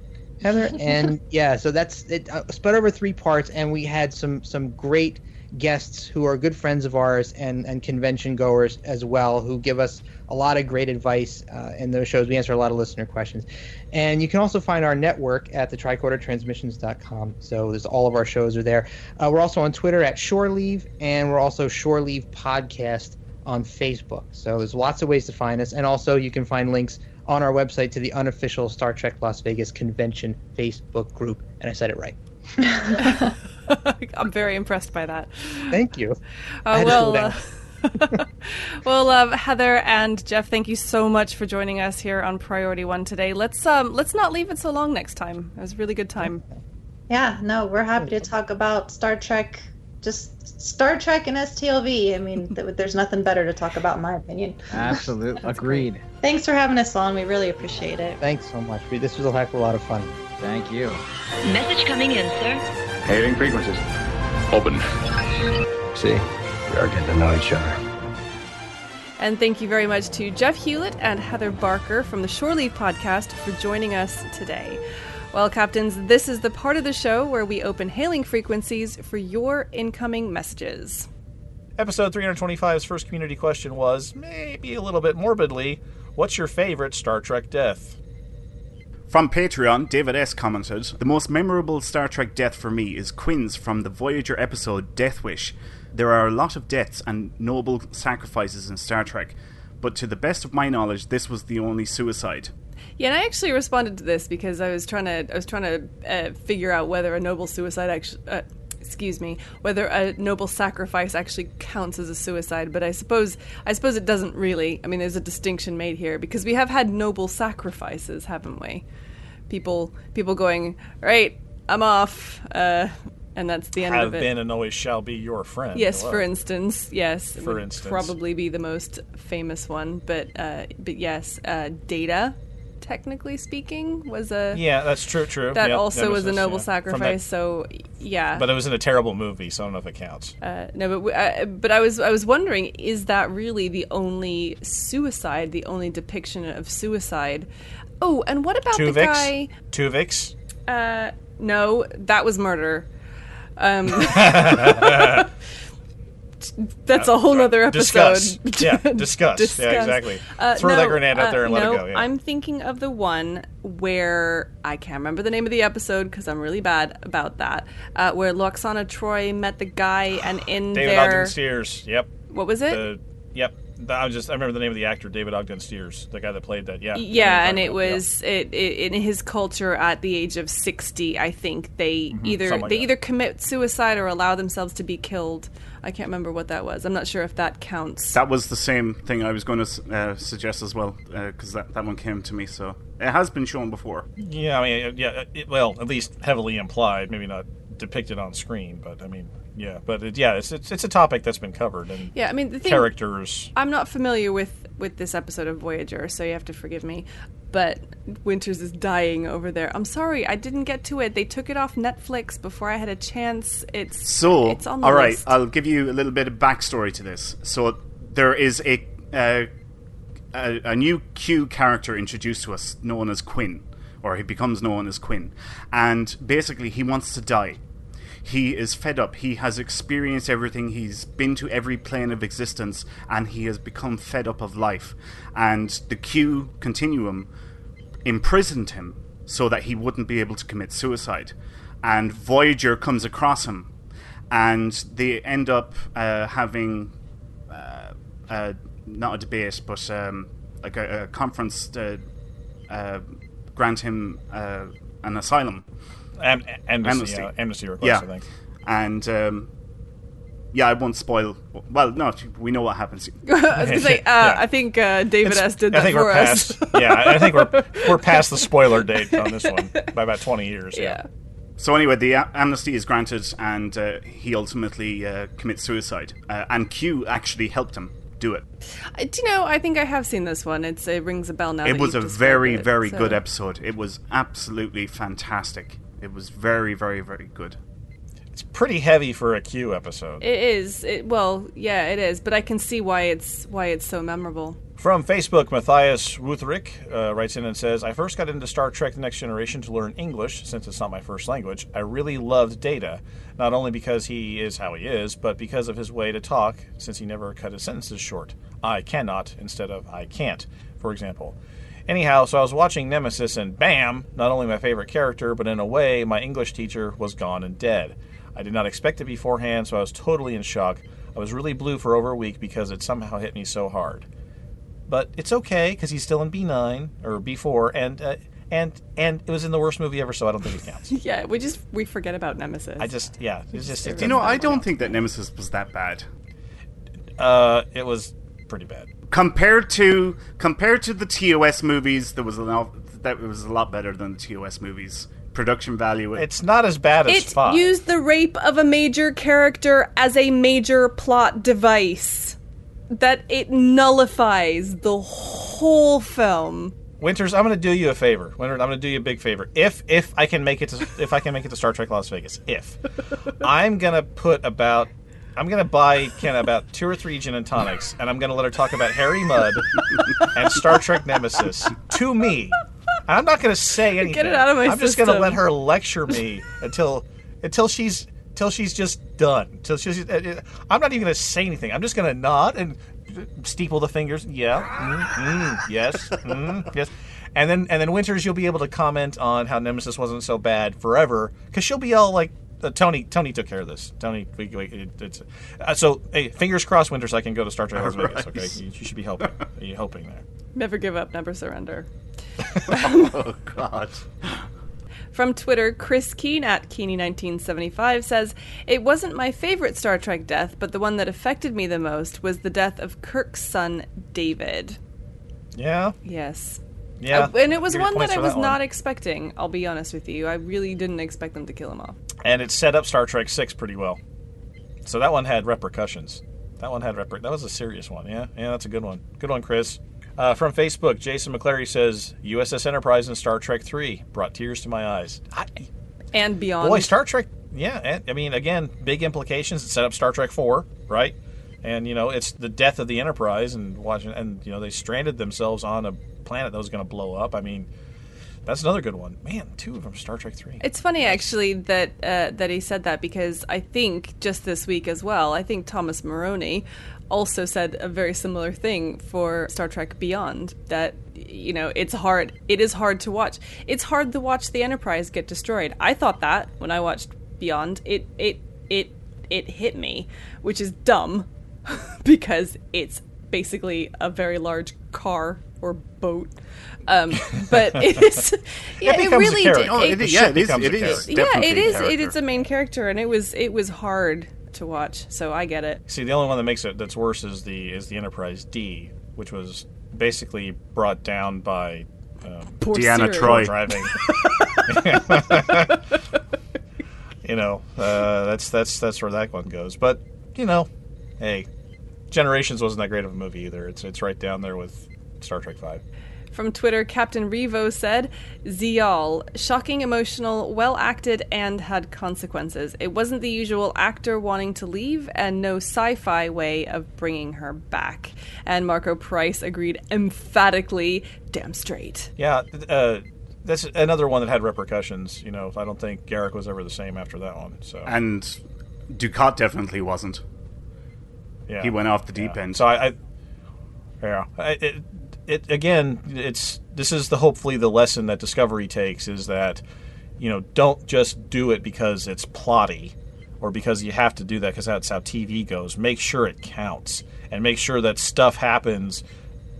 Heather, and yeah, so that's it uh, spread over three parts, and we had some some great guests who are good friends of ours and and convention goers as well, who give us a lot of great advice uh, in those shows. We answer a lot of listener questions, and you can also find our network at the tricordertransmissions.com. So there's all of our shows are there. Uh, we're also on Twitter at Shore Leave, and we're also Shore Leave Podcast on Facebook. So there's lots of ways to find us, and also you can find links on our website to the unofficial Star Trek Las Vegas convention Facebook group. And I said it right. I'm very impressed by that. Thank you. Uh, well, uh, well, uh, Heather and Jeff, thank you so much for joining us here on Priority One today. Let's um, let's not leave it so long next time. It was a really good time. Yeah, no, we're happy to talk about Star Trek, just Star Trek and STLV. I mean, th- there's nothing better to talk about, in my opinion. Absolutely, agreed. Thanks for having us on. We really appreciate it. Thanks so much. This was a heck of a lot of fun. Thank you. Message coming in, sir. Hailing frequencies. Open. See, we are getting to know each other. And thank you very much to Jeff Hewlett and Heather Barker from the Shore Leave podcast for joining us today. Well, Captains, this is the part of the show where we open hailing frequencies for your incoming messages. Episode 325's first community question was, maybe a little bit morbidly, what's your favorite Star Trek death? From Patreon, David S. commented The most memorable Star Trek death for me is Quinn's from the Voyager episode Death Wish. There are a lot of deaths and noble sacrifices in Star Trek, but to the best of my knowledge, this was the only suicide. Yeah, and I actually responded to this because I was trying to I was trying to uh, figure out whether a noble suicide actually. Uh, excuse me, whether a noble sacrifice actually counts as a suicide, but I suppose I suppose it doesn't really. I mean, there's a distinction made here because we have had noble sacrifices, haven't we? People people going right, I'm off, uh, and that's the end Have of it. been and always shall be your friend. Yes, Hello. for instance, yes. For instance. probably be the most famous one, but uh, but yes, uh, Data, technically speaking, was a Yeah, that's true, true. that Yep, also was a noble yeah. From that- sacrifice. So yeah, But it was in a terrible movie, so I don't know if it counts. uh, no, but uh, but I was I was wondering, is that really the only suicide, the only depiction of suicide? Oh, and what about the Tuvix? guy? Tuvix? Uh, no, that was murder. Um, that's a whole other episode. Discuss. Yeah, discuss. Yeah, exactly. Throw that grenade out uh, there and let it go, yeah. I'm thinking of the one where I can't remember the name of the episode because I'm really bad about that. Uh, where Lwaxana Troi met the guy and in David their Ogden Stiers. Yep. what was it? The, yep. I was just I remember the name of the actor, David Ogden Stiers, the guy that played that. Yeah, Yeah, and it was it, it in his culture at the age of sixty. I think they either like they that. either commit suicide or allow themselves to be killed. I can't remember what that was. I'm not sure if that counts. That was the same thing I was going to uh, suggest as well, because that, that one came to me. So it has been shown before. Yeah, I mean, yeah, it, well, at least heavily implied, maybe not depicted on screen, but I mean, yeah, but it, yeah, it's, it's it's a topic that's been covered and Yeah, I mean the thing. characters. I'm not familiar with with this episode of Voyager, so you have to forgive me. But Winters is dying over there. I'm sorry, I didn't get to it. They took it off Netflix before I had a chance. It's So, it's on the all right, list. I'll give you a little bit of backstory to this. So, there is a uh, a, a new Q character introduced to us, known as Quinn, or he becomes known as Quinn, and basically he wants to die. He is fed up. He has experienced everything. He's been to every plane of existence, and he has become fed up of life. And the Q continuum imprisoned him so that he wouldn't be able to commit suicide. And Voyager comes across him, and they end up uh, having uh, uh, not a debate, but um, like a, a conference to uh, grant him uh, an asylum. Am- amnesty, yeah, amnesty request, yeah. I think. And um, yeah, I won't spoil. Well, no, we know what happens. I was gonna say, uh, I think uh, David S did that I think for we're us. past. yeah, I think we're we're past the spoiler date on this one by about twenty years. Yeah. So anyway, the amnesty is granted, and uh, he ultimately uh, commits suicide. Uh, and Q actually helped him do it. Uh, Do you know? I think I have seen this one. It's it rings a bell now. it that was a you've described very, it, very so- good episode. It was absolutely fantastic. It was very, very, very good. It's pretty heavy for a Q episode. It is. It, well, yeah, it is. But I can see why it's why it's so memorable. From Facebook, Matthias Wutherick uh, writes in and says, I first got into Star Trek The Next Generation to learn English, since it's not my first language. I really loved Data, not only because he is how he is, but because of his way to talk, since he never cut his sentences short. I cannot instead of I can't, for example. Anyhow, so I was watching Nemesis, and bam! Not only my favorite character, but in a way, my English teacher was gone and dead. I did not expect it beforehand, so I was totally in shock. I was really blue for over a week because it somehow hit me so hard but it's okay because he's still in B9 or B4, and uh, and and it was in the worst movie ever, so I don't think it counts. Yeah, we just we forget about Nemesis. I just yeah, it's just it You know, I don't think that Nemesis was that bad. uh, it was pretty bad. Compared to compared to the TOS movies, there was a that was a lot better than the TOS movies. Production value. It's not as bad as It five. used the rape of a major character as a major plot device. That it nullifies the whole film. Winters, I'm going to do you a favor. Winters, I'm going to do you a big favor. If if I can make it to if I can make it to Star Trek Las Vegas, if I'm going to put about I'm going to buy Ken about two or three gin and tonics, and I'm going to let her talk about Harry Mudd and Star Trek Nemesis to me. And I'm not going to say anything. Get it out of my I'm just going to let her lecture me until until she's until she's just done. Until she's. uh, I'm not even going to say anything. I'm just going to nod and steeple the fingers. Yeah. Mm, mm, yes. Mm, yes. And then and then Winters, you'll be able to comment on how Nemesis wasn't so bad forever because she'll be all like. Uh, Tony, Tony took care of this. Tony, we, we, it, it's uh, so. Hey, fingers crossed, Winters. I can go to Star Trek Las Vegas. Okay, you, you should be hoping. Are you hoping there? Never give up, never surrender. oh God. From Twitter, Chris Keen at Keeny1975 says, It wasn't my favorite Star Trek death, but the one that affected me the most was the death of Kirk's son, David. Yeah. Yes. Yeah. Uh, and it was one that I was one. not expecting, I'll be honest with you. I really didn't expect them to kill him off. and it set up Star Trek Six pretty well. So that one had repercussions. That one had reper- That was a serious one. Yeah, yeah, that's a good one. Good one, Chris. Uh, from Facebook, Jason McClary says USS Enterprise in Star Trek Three brought tears to my eyes. I, And beyond. boy, Star Trek. Yeah, and, I mean, again, big implications. It set up Star Trek Four, right? And you know, it's the death of the Enterprise, and watching, and you know, they stranded themselves on a planet that was going to blow up. I mean, that's another good one. Man, two of them, Star Trek Three. It's funny actually that uh, that he said that because I think just this week as well, I think Thomas Maroney also said a very similar thing for Star Trek Beyond that you know, it's hard it is hard to watch. It's hard to watch the Enterprise get destroyed. I thought that when I watched Beyond. It it it it hit me, which is dumb because it's basically a very large car or boat. Um, but it is, yeah, it, becomes a really did. Oh, it- it is, ship yeah, it is. becomes It a is. character. yeah, definitely it a is. It, character. it's a main character, and it was it was hard to watch. So I get it. See, the only one that makes it that's worse is the is the Enterprise D, which was basically brought down by um, Poor Deanna Siri. Troi. driving. you know, uh, that's that's that's where that one goes. But you know, hey, Generations wasn't that great of a movie either. It's it's right down there with Star Trek Five. From Twitter, Captain Revo said, Ziyal, shocking, emotional, well acted, and had consequences. It wasn't the usual actor wanting to leave, and no sci fi way of bringing her back. And Marco Price agreed emphatically, damn straight. Yeah, uh, that's another one that had repercussions. You know, I don't think Garak was ever the same after that one. So And Dukat definitely wasn't. Yeah, He went off the deep Yeah. end. So I, I yeah, I, it, it again. It's this is the hopefully the lesson that Discovery takes is that you know don't just do it because it's plotty or because you have to do that because that's how TV goes. Make sure it counts and make sure that stuff happens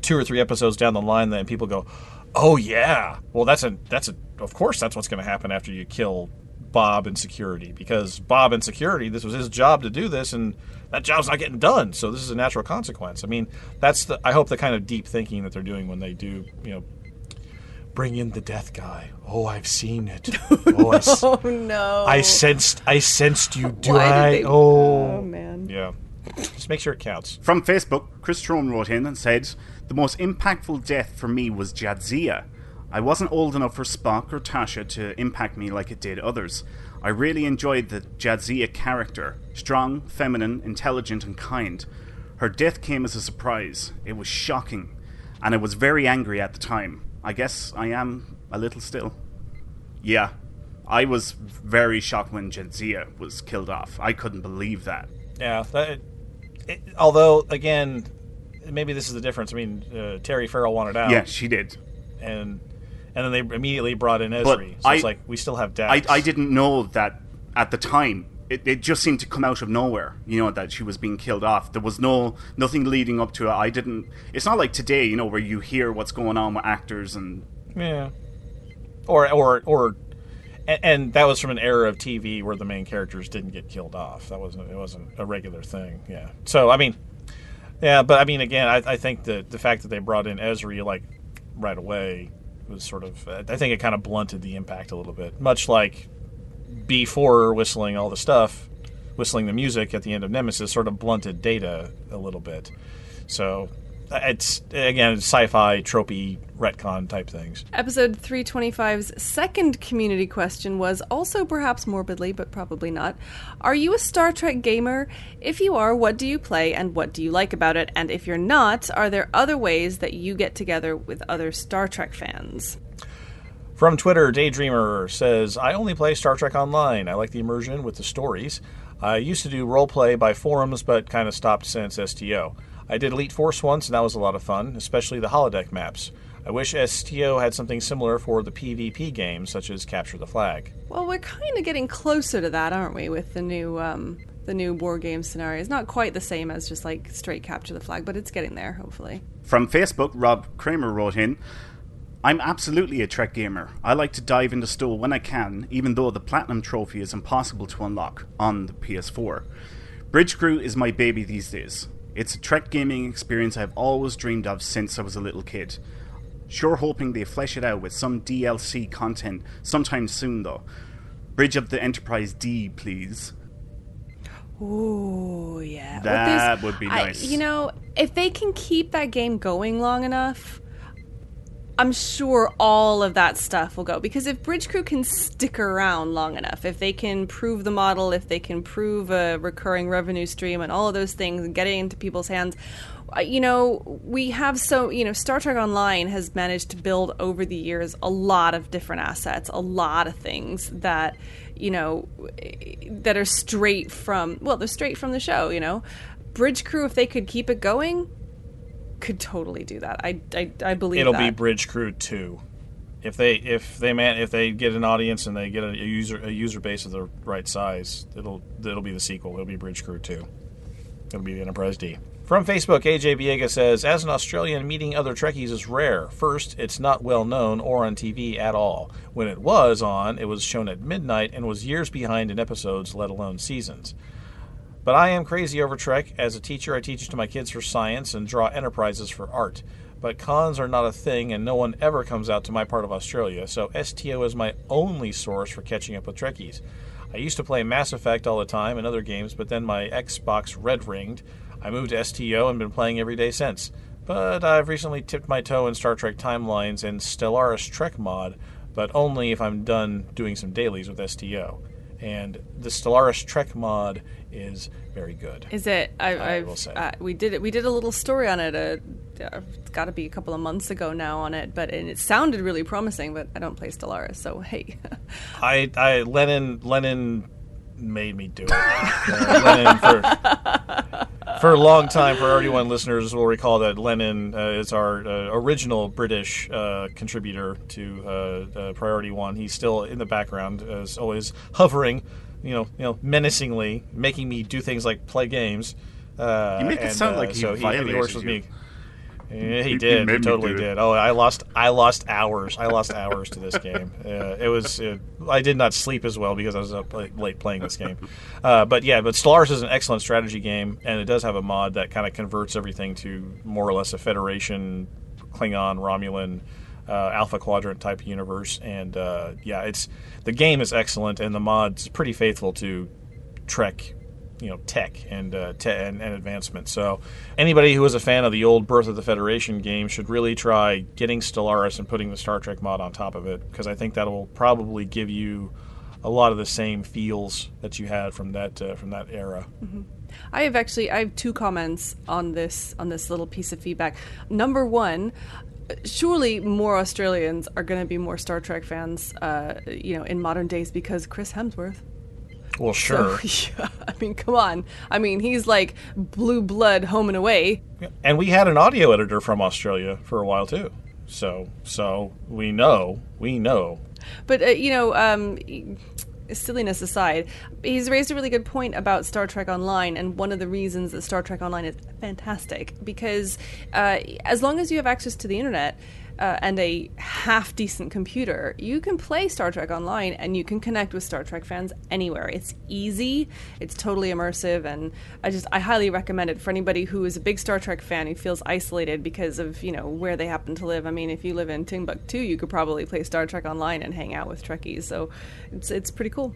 two or three episodes down the line that people go, oh yeah, well that's a that's a of course that's what's going to happen after you kill Bob in security because Bob in security this was his job to do this and that job's not getting done so this is a natural consequence. I mean that's the I hope the kind of deep thinking that they're doing when they do you know bring in the death guy. Oh, I've seen it. Oh, oh, I, s- Oh no. I sensed I sensed you. Do Why did I? they- Oh, Oh, man. Yeah. Just make sure it counts. From Facebook, Chris Trone wrote in and said, The most impactful death for me was Jadzia. I wasn't old enough for Spock or Tasha to impact me like it did others. I really enjoyed the Jadzia character strong, feminine, intelligent, and kind. Her death came as a surprise. It was shocking, and I was very angry at the time. I guess I am a little still. Yeah, I was very shocked when Jadzia was killed off. I couldn't believe that. Yeah. That, it, although again, maybe this is the difference. I mean, uh, Terry Farrell wanted out. Yeah, she did. And and then they immediately brought in But Ezri. So I- it's like we still have I. I didn't know that at the time. It, it just seemed to come out of nowhere, you know, that she was being killed off. There was no nothing leading up to it. I didn't. It's not like today, you know, where you hear what's going on with actors and Yeah. Or or or. And, and that was from an era of TV where the main characters didn't get killed off. That wasn't it wasn't a regular thing. Yeah. So I mean, yeah, but I mean, again, I, I think that the fact that they brought in Ezri like right away was sort of. Uh, I think it kind of blunted the impact a little bit, much like B4 whistling all the stuff, whistling the music at the end of Nemesis sort of blunted Data a little bit. So it's again sci-fi tropey retcon type things. Episode 325's second community question was also perhaps morbidly, but probably not. Are you a Star Trek gamer? If you are, what do you play and what do you like about it? And if you're not, are there other ways that you get together with other Star Trek fans? From Twitter, Daydreamer says, I only play Star Trek Online. I like the immersion with the stories. I used to do roleplay by forums, but kind of stopped since STO. I did Elite Force once, and that was a lot of fun, especially the holodeck maps. I wish STO had something similar for the PvP games, such as Capture the Flag. Well, we're kind of getting closer to that, aren't we, with the new um, the new war game scenario? It's not quite the same as just like straight capture the flag, but it's getting there, hopefully. From Facebook, Rob Kramer wrote in I'm absolutely a Trek gamer. I like to dive into Stowe when I can, even though the Platinum Trophy is impossible to unlock on the PS4. Bridge Crew is my baby these days. It's a Trek gaming experience I've always dreamed of since I was a little kid. Sure hoping they flesh it out with some DLC content sometime soon, though. Bridge of the Enterprise D, please. Ooh, yeah. That would be I- nice. you know, if they can keep that game going long enough, I'm sure all of that stuff will go. Because if Bridge Crew can stick around long enough, if they can prove the model, if they can prove a recurring revenue stream and all of those things and get it into people's hands, uh, you know, we have so, you know, Star Trek Online has managed to build over the years a lot of different assets, a lot of things that, you know, that are straight from, well, they're straight from the show, you know. Bridge Crew, if they could keep it going, could totally do that. I, I, I believe It'll that. be Bridge Crew 2. If they if they man if they get an audience and they get a, a user a user base of the right size, it'll it'll be the sequel. It'll be Bridge Crew 2. It'll be the Enterprise D From Facebook, AJ Biega says, As an Australian, meeting other Trekkies is rare. First, it's not well known or on TV at all. When it was on, it was shown at midnight and was years behind in episodes, let alone seasons. But I am crazy over Trek. As a teacher, I teach it to my kids for science and draw enterprises for art. But cons are not a thing, and no one ever comes out to my part of Australia, so STO is my only source for catching up with Trekkies. I used to play Mass Effect all the time and other games, but then my Xbox red ringed. I moved to STO and been playing every day since. But I've recently tipped my toe in Star Trek Timelines and Stellaris Trek mod, but only if I'm done doing some dailies with STO. And the Stellaris Trek mod is very good. Is it? I, I will say. Uh, we did it. We did a little story on it. Uh, uh, got to be a couple of months ago now on it, but and it sounded really promising. But I don't play Stellaris, so hey. I, I Lennon Lennon made me do it. Lennon for for a long time. For everyone listeners will recall that Lennon uh, is our uh, original British uh, contributor to uh, uh, Priority One. He's still in the background, as always, hovering, you know, you know, menacingly, making me do things like play games. Uh, You make it and, sound like he so he, he works with you. me. Yeah, he, He- he did. He, made totally did. Oh, I lost. I lost hours. I lost hours to this game. Uh, it was. Uh, I did not sleep as well because I was up late, late playing this game. Uh, but yeah, but Stellaris is an excellent strategy game, and it does have a mod that kind of converts everything to more or less a Federation, Klingon, Romulan. Uh, Alpha Quadrant type universe, and uh, yeah, it's the game is excellent, and the mod's pretty faithful to Trek you know tech and uh, te- and, and advancement. So anybody who is a fan of the old Birth of the Federation game should really try getting Stellaris and putting the Star Trek mod on top of it because I think that will probably give you a lot of the same feels that you had from that uh, from that era. I have actually I have two comments on this on this little piece of feedback. Number one, surely more Australians are going to be more Star Trek fans, uh, you know, in modern days because Chris Hemsworth. Well, sure. So, yeah, I mean, come on. I mean, he's like blue blood home and away. and we had an audio editor from Australia for a while too. So so we know we know But uh, you know, um, silliness aside, he's raised a really good point about Star Trek Online, and one of the reasons that Star Trek Online is fantastic because uh, as long as you have access to the internet. Uh, and a half decent computer, you can play Star Trek Online and you can connect with Star Trek fans anywhere. It's easy, it's totally immersive, and I just I highly recommend it for anybody who is a big Star Trek fan who feels isolated because of you know where they happen to live. I mean, if you live in Timbuktu, you could probably play Star Trek Online and hang out with Trekkies. So it's it's pretty cool.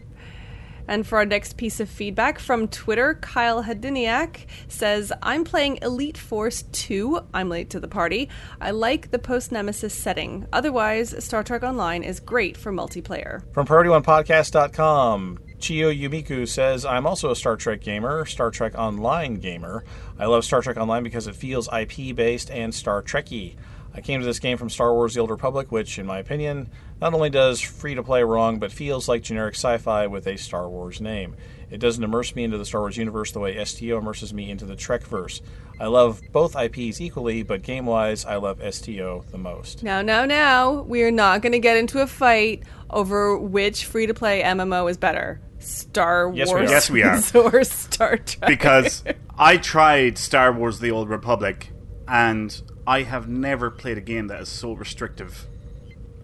And for our next piece of feedback from Twitter, Kyle Hadiniak says, I'm playing Elite Force 2. I'm late to the party. I like the post Nemesis setting. Otherwise, Star Trek Online is great for multiplayer. From PriorityOnePodcast.com, Chio Yumiku says, I'm also a Star Trek gamer, Star Trek Online gamer. I love Star Trek Online because it feels IP based and Star Trekky. I came to this game from Star Wars The Old Republic, which, in my opinion, not only does free to play wrong, but feels like generic sci fi with a Star Wars name. It doesn't immerse me into the Star Wars universe the way STO immerses me into the Trekverse. I love both IPs equally, but game wise, I love STO the most. Now, now, now, we are not going to get into a fight over which free to play MMO is better. Star Yes, we Wars are. Yes, we are. or Star Trek. because I tried Star Wars: The Old Republic, and I have never played a game that is so restrictive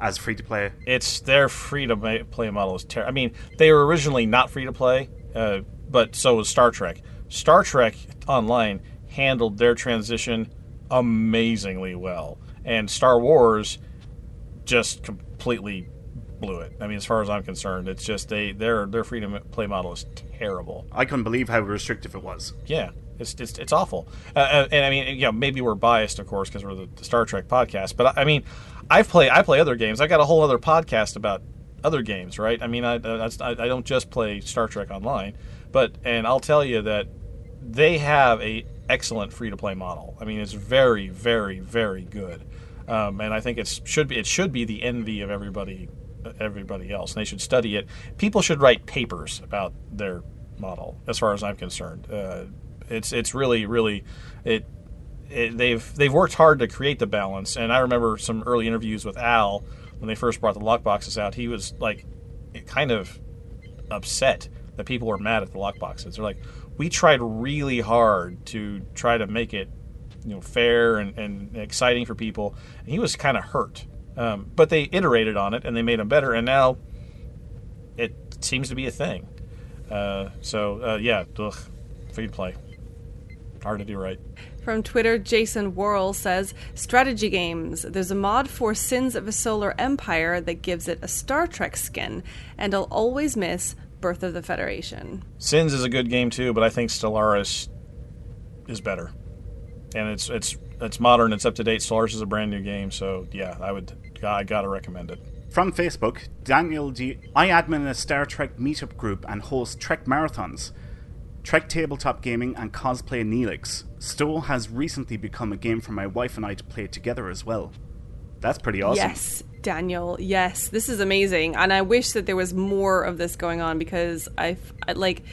as free to play. it's their free to play model is terrible. I mean, they were originally not free to play, uh, but so was Star Trek. Star Trek Online handled their transition amazingly well, and Star Wars just completely blew it. I mean, as far as I'm concerned, it's just they their their free to play model is terrible. I couldn't believe how restrictive it was. Yeah, it's it's, it's awful. Uh, uh, and I mean, yeah, maybe we're biased, of course, because we're the, the Star Trek podcast. But I, I mean, I've play I play other games. I got a whole other podcast about other games, right? I mean, I I, I don't just play Star Trek Online, but and I'll tell you that they have a excellent free to play model. I mean, it's very, very, very good. Um, and I think it's should be it should be the envy of everybody everybody else, and they should study it. People should write papers about their model, as far as I'm concerned. Uh, it's it's really really it, it they've they've worked hard to create the balance. And I remember some early interviews with Al when they first brought the lockboxes out. He was like kind of upset that people were mad at the lockboxes. They're like, we tried really hard to try to make it you know fair and, and exciting for people. And he was kind of hurt, um, but they iterated on it and they made them better, and now it seems to be a thing. Uh, so uh, yeah, ugh, free to play, hard to do right. From Twitter, Jason Worrell says Strategy games. There's a mod for Sins of a Solar Empire that gives it a Star Trek skin, and I'll always miss Birth of the Federation. Sins is a good game too, but I think Stellaris is better, and it's it's it's modern, it's up to date. Stellaris is a brand new game, so yeah, I would I gotta recommend it. From Facebook, Daniel D. I admin a Star Trek meetup group and host Trek marathons. Trek tabletop gaming and cosplay Neelix. Stowe has recently become a game for my wife and I to play together as well. That's pretty awesome. Yes, Daniel. Yes, this is amazing, and I wish that there was more of this going on because I like.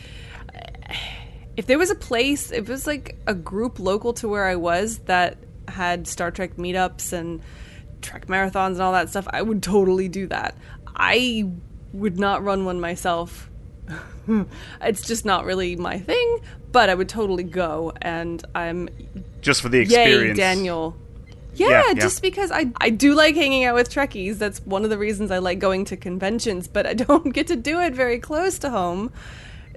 If there was a place, if it was like a group local to where I was that had Star Trek meetups and Trek marathons and all that stuff, I would totally do that. I would not run one myself. It's just not really my thing, but I would totally go, and I'm just for the experience. Yay, Daniel. Yeah, yeah, just because I I do like hanging out with Trekkies. That's one of the reasons I like going to conventions, but I don't get to do it very close to home.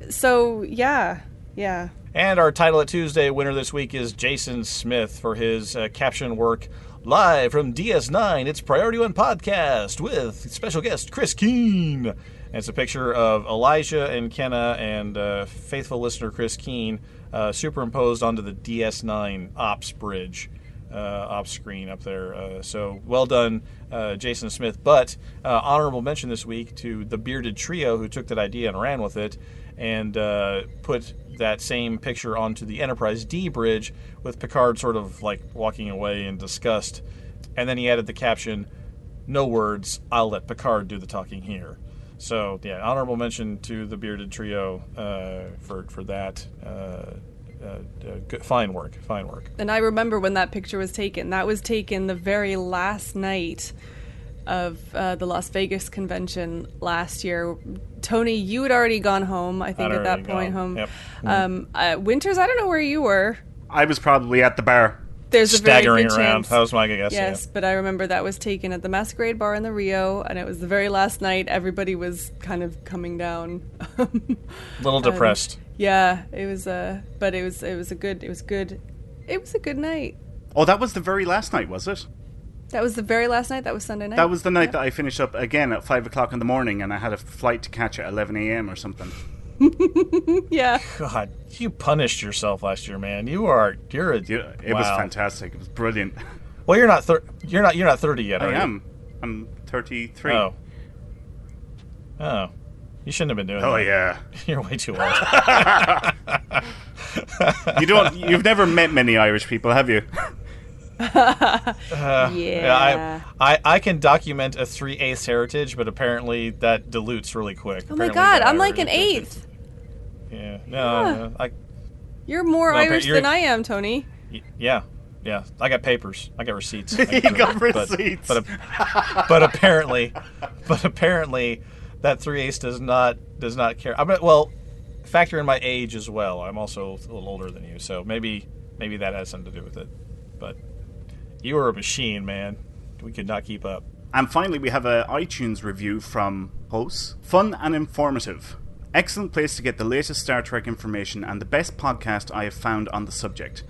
So yeah, yeah. And our title at Tuesday winner this week is Jason Smith for his uh, caption work live from DS9. It's Priority One podcast with special guest Chris Keene. And it's a picture of Elijah and Kenna and uh, faithful listener Chris Keene uh, superimposed onto the DS9 ops bridge uh, off screen up there. Uh, so well done, uh, Jason Smith. But uh, honorable mention this week to the bearded trio who took that idea and ran with it and uh, put that same picture onto the Enterprise D bridge with Picard sort of like walking away in disgust. And then he added the caption, "No words. I'll let Picard do the talking here." So yeah, honorable mention to the bearded trio uh, for for that. Uh, uh, good, fine work, fine work. And I remember when that picture was taken. That was taken the very last night of uh, the Las Vegas convention last year. Tony, you had already gone home, I think, I'd at that point gone. home. Yep. Um, uh, Winters, I don't know where you were. I was probably at the bar. There's a very Staggering around. chance. That was my guess. Yes, but I remember that was taken at the Masquerade Bar in the Rio, and it was the very last night. Everybody was kind of coming down. A little Um, depressed. yeah, it was a, but it was it was a good it was good, it was a good night. Oh, that was the very last night, was it? That was the very last night. That was Sunday night. That was the night that I finished up again at five o'clock in the morning, and I had a flight to catch at eleven a.m. or something. yeah. God, you punished yourself last year, man. You are you're a Yeah, it was fantastic. It was brilliant. Well, you're not thir- you're not you're not 30 yet, I are you? am. I'm thirty-three. Oh. Oh. You shouldn't have been doing Oh, that. Oh yeah. You're way too old. You don't. You've never met many Irish people, have you? Uh, Yeah. I, I, I can document a three eighths heritage, but apparently that dilutes really quick. Oh my God, I'm like an eighth. Yeah. No, Yeah. no, I, You're more No, Irish you're- than I am, Tony. y- yeah. Yeah. I got papers. I got receipts. You I can got prove it. But- receipts. But, but, apparently, but apparently, that three eighths does not does not care. I'm well, factor in my age as well. I'm also a little older than you, so maybe maybe that has something to do with it. But you were a machine, man. We could not keep up. And finally, we have a iTunes review from hosts. Fun and informative. Excellent place to get the latest Star Trek information and the best podcast I have found on the subject.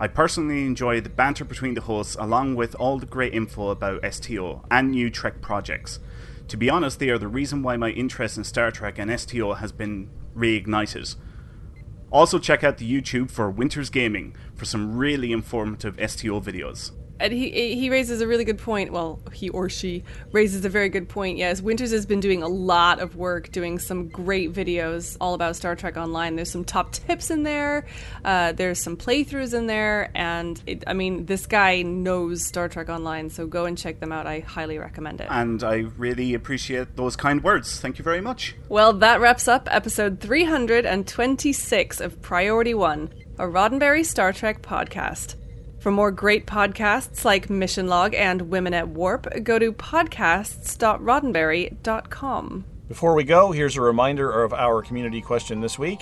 I personally enjoy the banter between the hosts along with all the great info about STO and new Trek projects. To be honest, they are the reason why my interest in Star Trek and STO has been reignited. Also, check out the YouTube for Winters Gaming for some really informative STO videos. And he he raises a really good point. Well, he or she raises a very good point. Yes, Winters has been doing a lot of work, doing some great videos all about Star Trek Online. There's some top tips in there. Uh, there's some playthroughs in there, and it, I mean, this guy knows Star Trek Online. So go and check them out. I highly recommend it. And I really appreciate those kind words. Thank you very much. Well, that wraps up episode 326 of Priority One, a Roddenberry Star Trek podcast. For more great podcasts like Mission Log and Women at Warp, go to podcasts.roddenberry.com. Before we go, here's a reminder of our community question this week.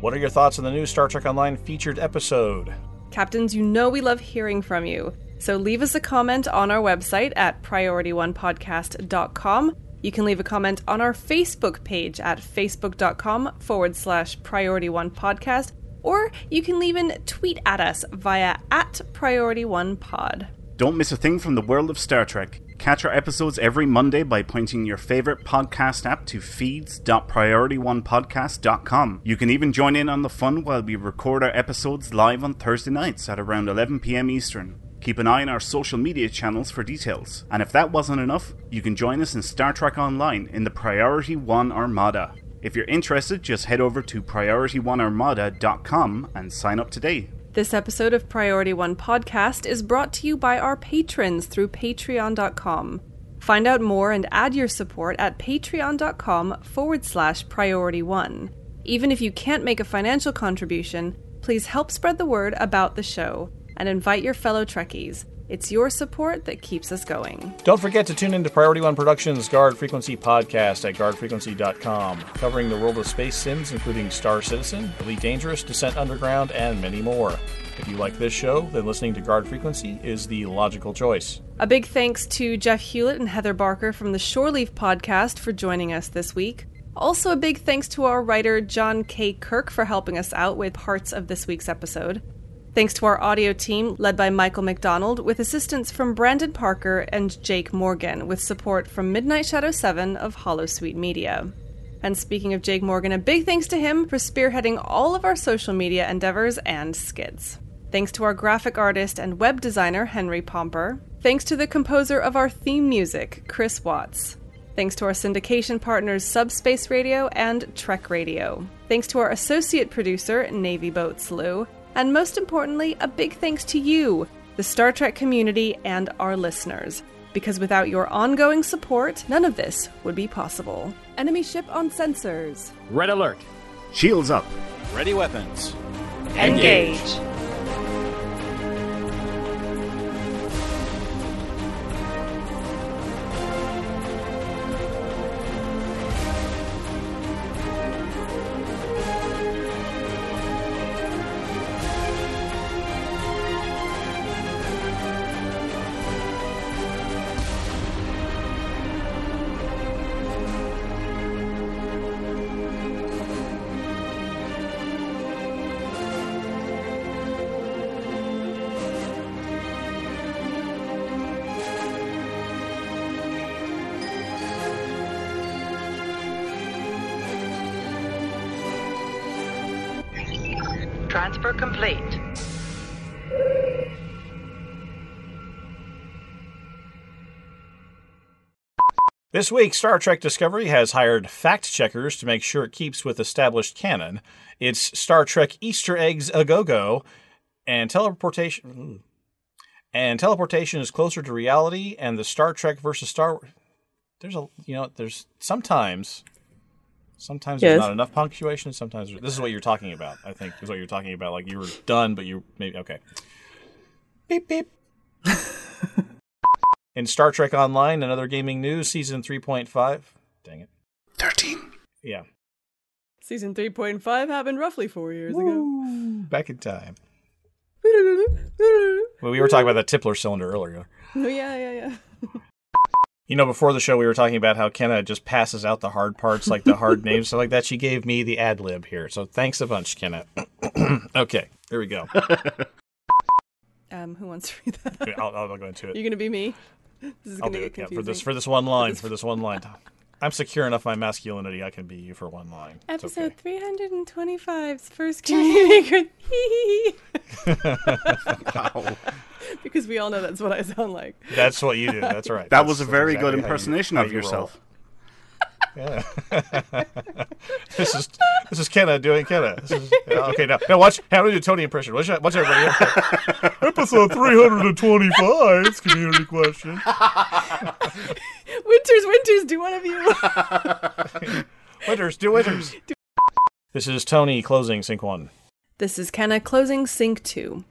What are your thoughts on the new Star Trek Online featured episode? Captains, you know we love hearing from you. So leave us a comment on our website at priorityonepodcast.com. You can leave a comment on our Facebook page at facebook.com forward slash priority one podcast, or you can even tweet at us via at priority one pod. Don't miss a thing from the world of Star Trek. Catch our episodes every Monday by pointing your favorite podcast app to feeds.priorityonepodcast.com. You can even join in on the fun while we record our episodes live on Thursday nights at around 11 pm Eastern. Keep an eye on our social media channels for details. And if that wasn't enough, you can join us in Star Trek Online in the Priority One Armada. If you're interested, just head over to PriorityOneArmada.com and sign up today. This episode of Priority One Podcast is brought to you by our patrons through patreon.com. Find out more and add your support at patreon.com forward slash priority one. Even if you can't make a financial contribution, please help spread the word about the show and invite your fellow Trekkies. It's your support that keeps us going. Don't forget to tune into Priority One Productions Guard Frequency podcast at guardfrequency.com, covering the world of space sims, including Star Citizen, Elite Dangerous, Descent Underground, and many more. If you like this show, then listening to Guard Frequency is the logical choice. A big thanks to Jeff Hewlett and Heather Barker from the Shoreleaf podcast for joining us this week. Also, a big thanks to our writer John K. Kirk for helping us out with parts of this week's episode. Thanks to our audio team, led by Michael McDonald, with assistance from Brandon Parker and Jake Morgan, with support from Midnight Shadow 7 of Holosuite Media. And speaking of Jake Morgan, a big thanks to him for spearheading all of our social media endeavors and skits. Thanks to our graphic artist and web designer, Henry Pomper. Thanks to the composer of our theme music, Chris Watts. Thanks to our syndication partners, Subspace Radio and Trek Radio. Thanks to our associate producer, Navy Boats Lou. And most importantly, a big thanks to you, the Star Trek community, and our listeners. Because without your ongoing support, none of this would be possible. Enemy ship on sensors. Red alert. Shields up. Ready weapons. Engage. Transfer This week, Star Trek Discovery has hired fact checkers to make sure it keeps with established canon. It's Star Trek Easter eggs a go go, and teleportation. And teleportation is closer to reality, and the Star Trek versus Star. There's a you know there's sometimes, sometimes Yes. there's not enough punctuation. Sometimes this is what you're talking about. I think is what you're talking about. Like you were done, but you maybe okay. Beep beep. In Star Trek Online and other gaming news, season 3.5. Dang it. 13. Yeah. Season 3.5 happened roughly four years ago. Back in time. Well, we were talking about that Tipler cylinder earlier. Oh, yeah, yeah, yeah. You know, before the show, we were talking about how Kenna just passes out the hard parts, like the hard names, stuff like that. She gave me the ad lib here. So thanks a bunch, Kenna. okay, here we go. Um, who wants to read that? I'll, I'll go into it. You're gonna be me. This is I'll gonna do get it yeah, confusing. for this for this one line. For this one line, I'm secure enough in my masculinity. I can be you for one line. It's Episode 325's first community. Wow. because we all know that's what I sound like. That's what you do. That's right. That That's was a very exactly good how you- impersonation how of you roll. yourself. Yeah. this is this is Kenna doing Kenna. This is, okay, now now watch how do you do Tony impression. Watch, watch everybody. Episode three hundred and twenty-five. It's community question. Winters, Winters, do one of you. Winters, do Winters. This is Tony closing sync one. this is Kenna closing sync two.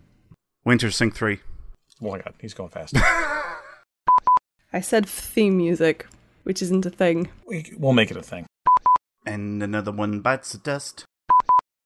Winter Sync 3. Oh my god, he's going fast. I said theme music, which isn't a thing. we, we'll make it a thing. And another one bites the dust.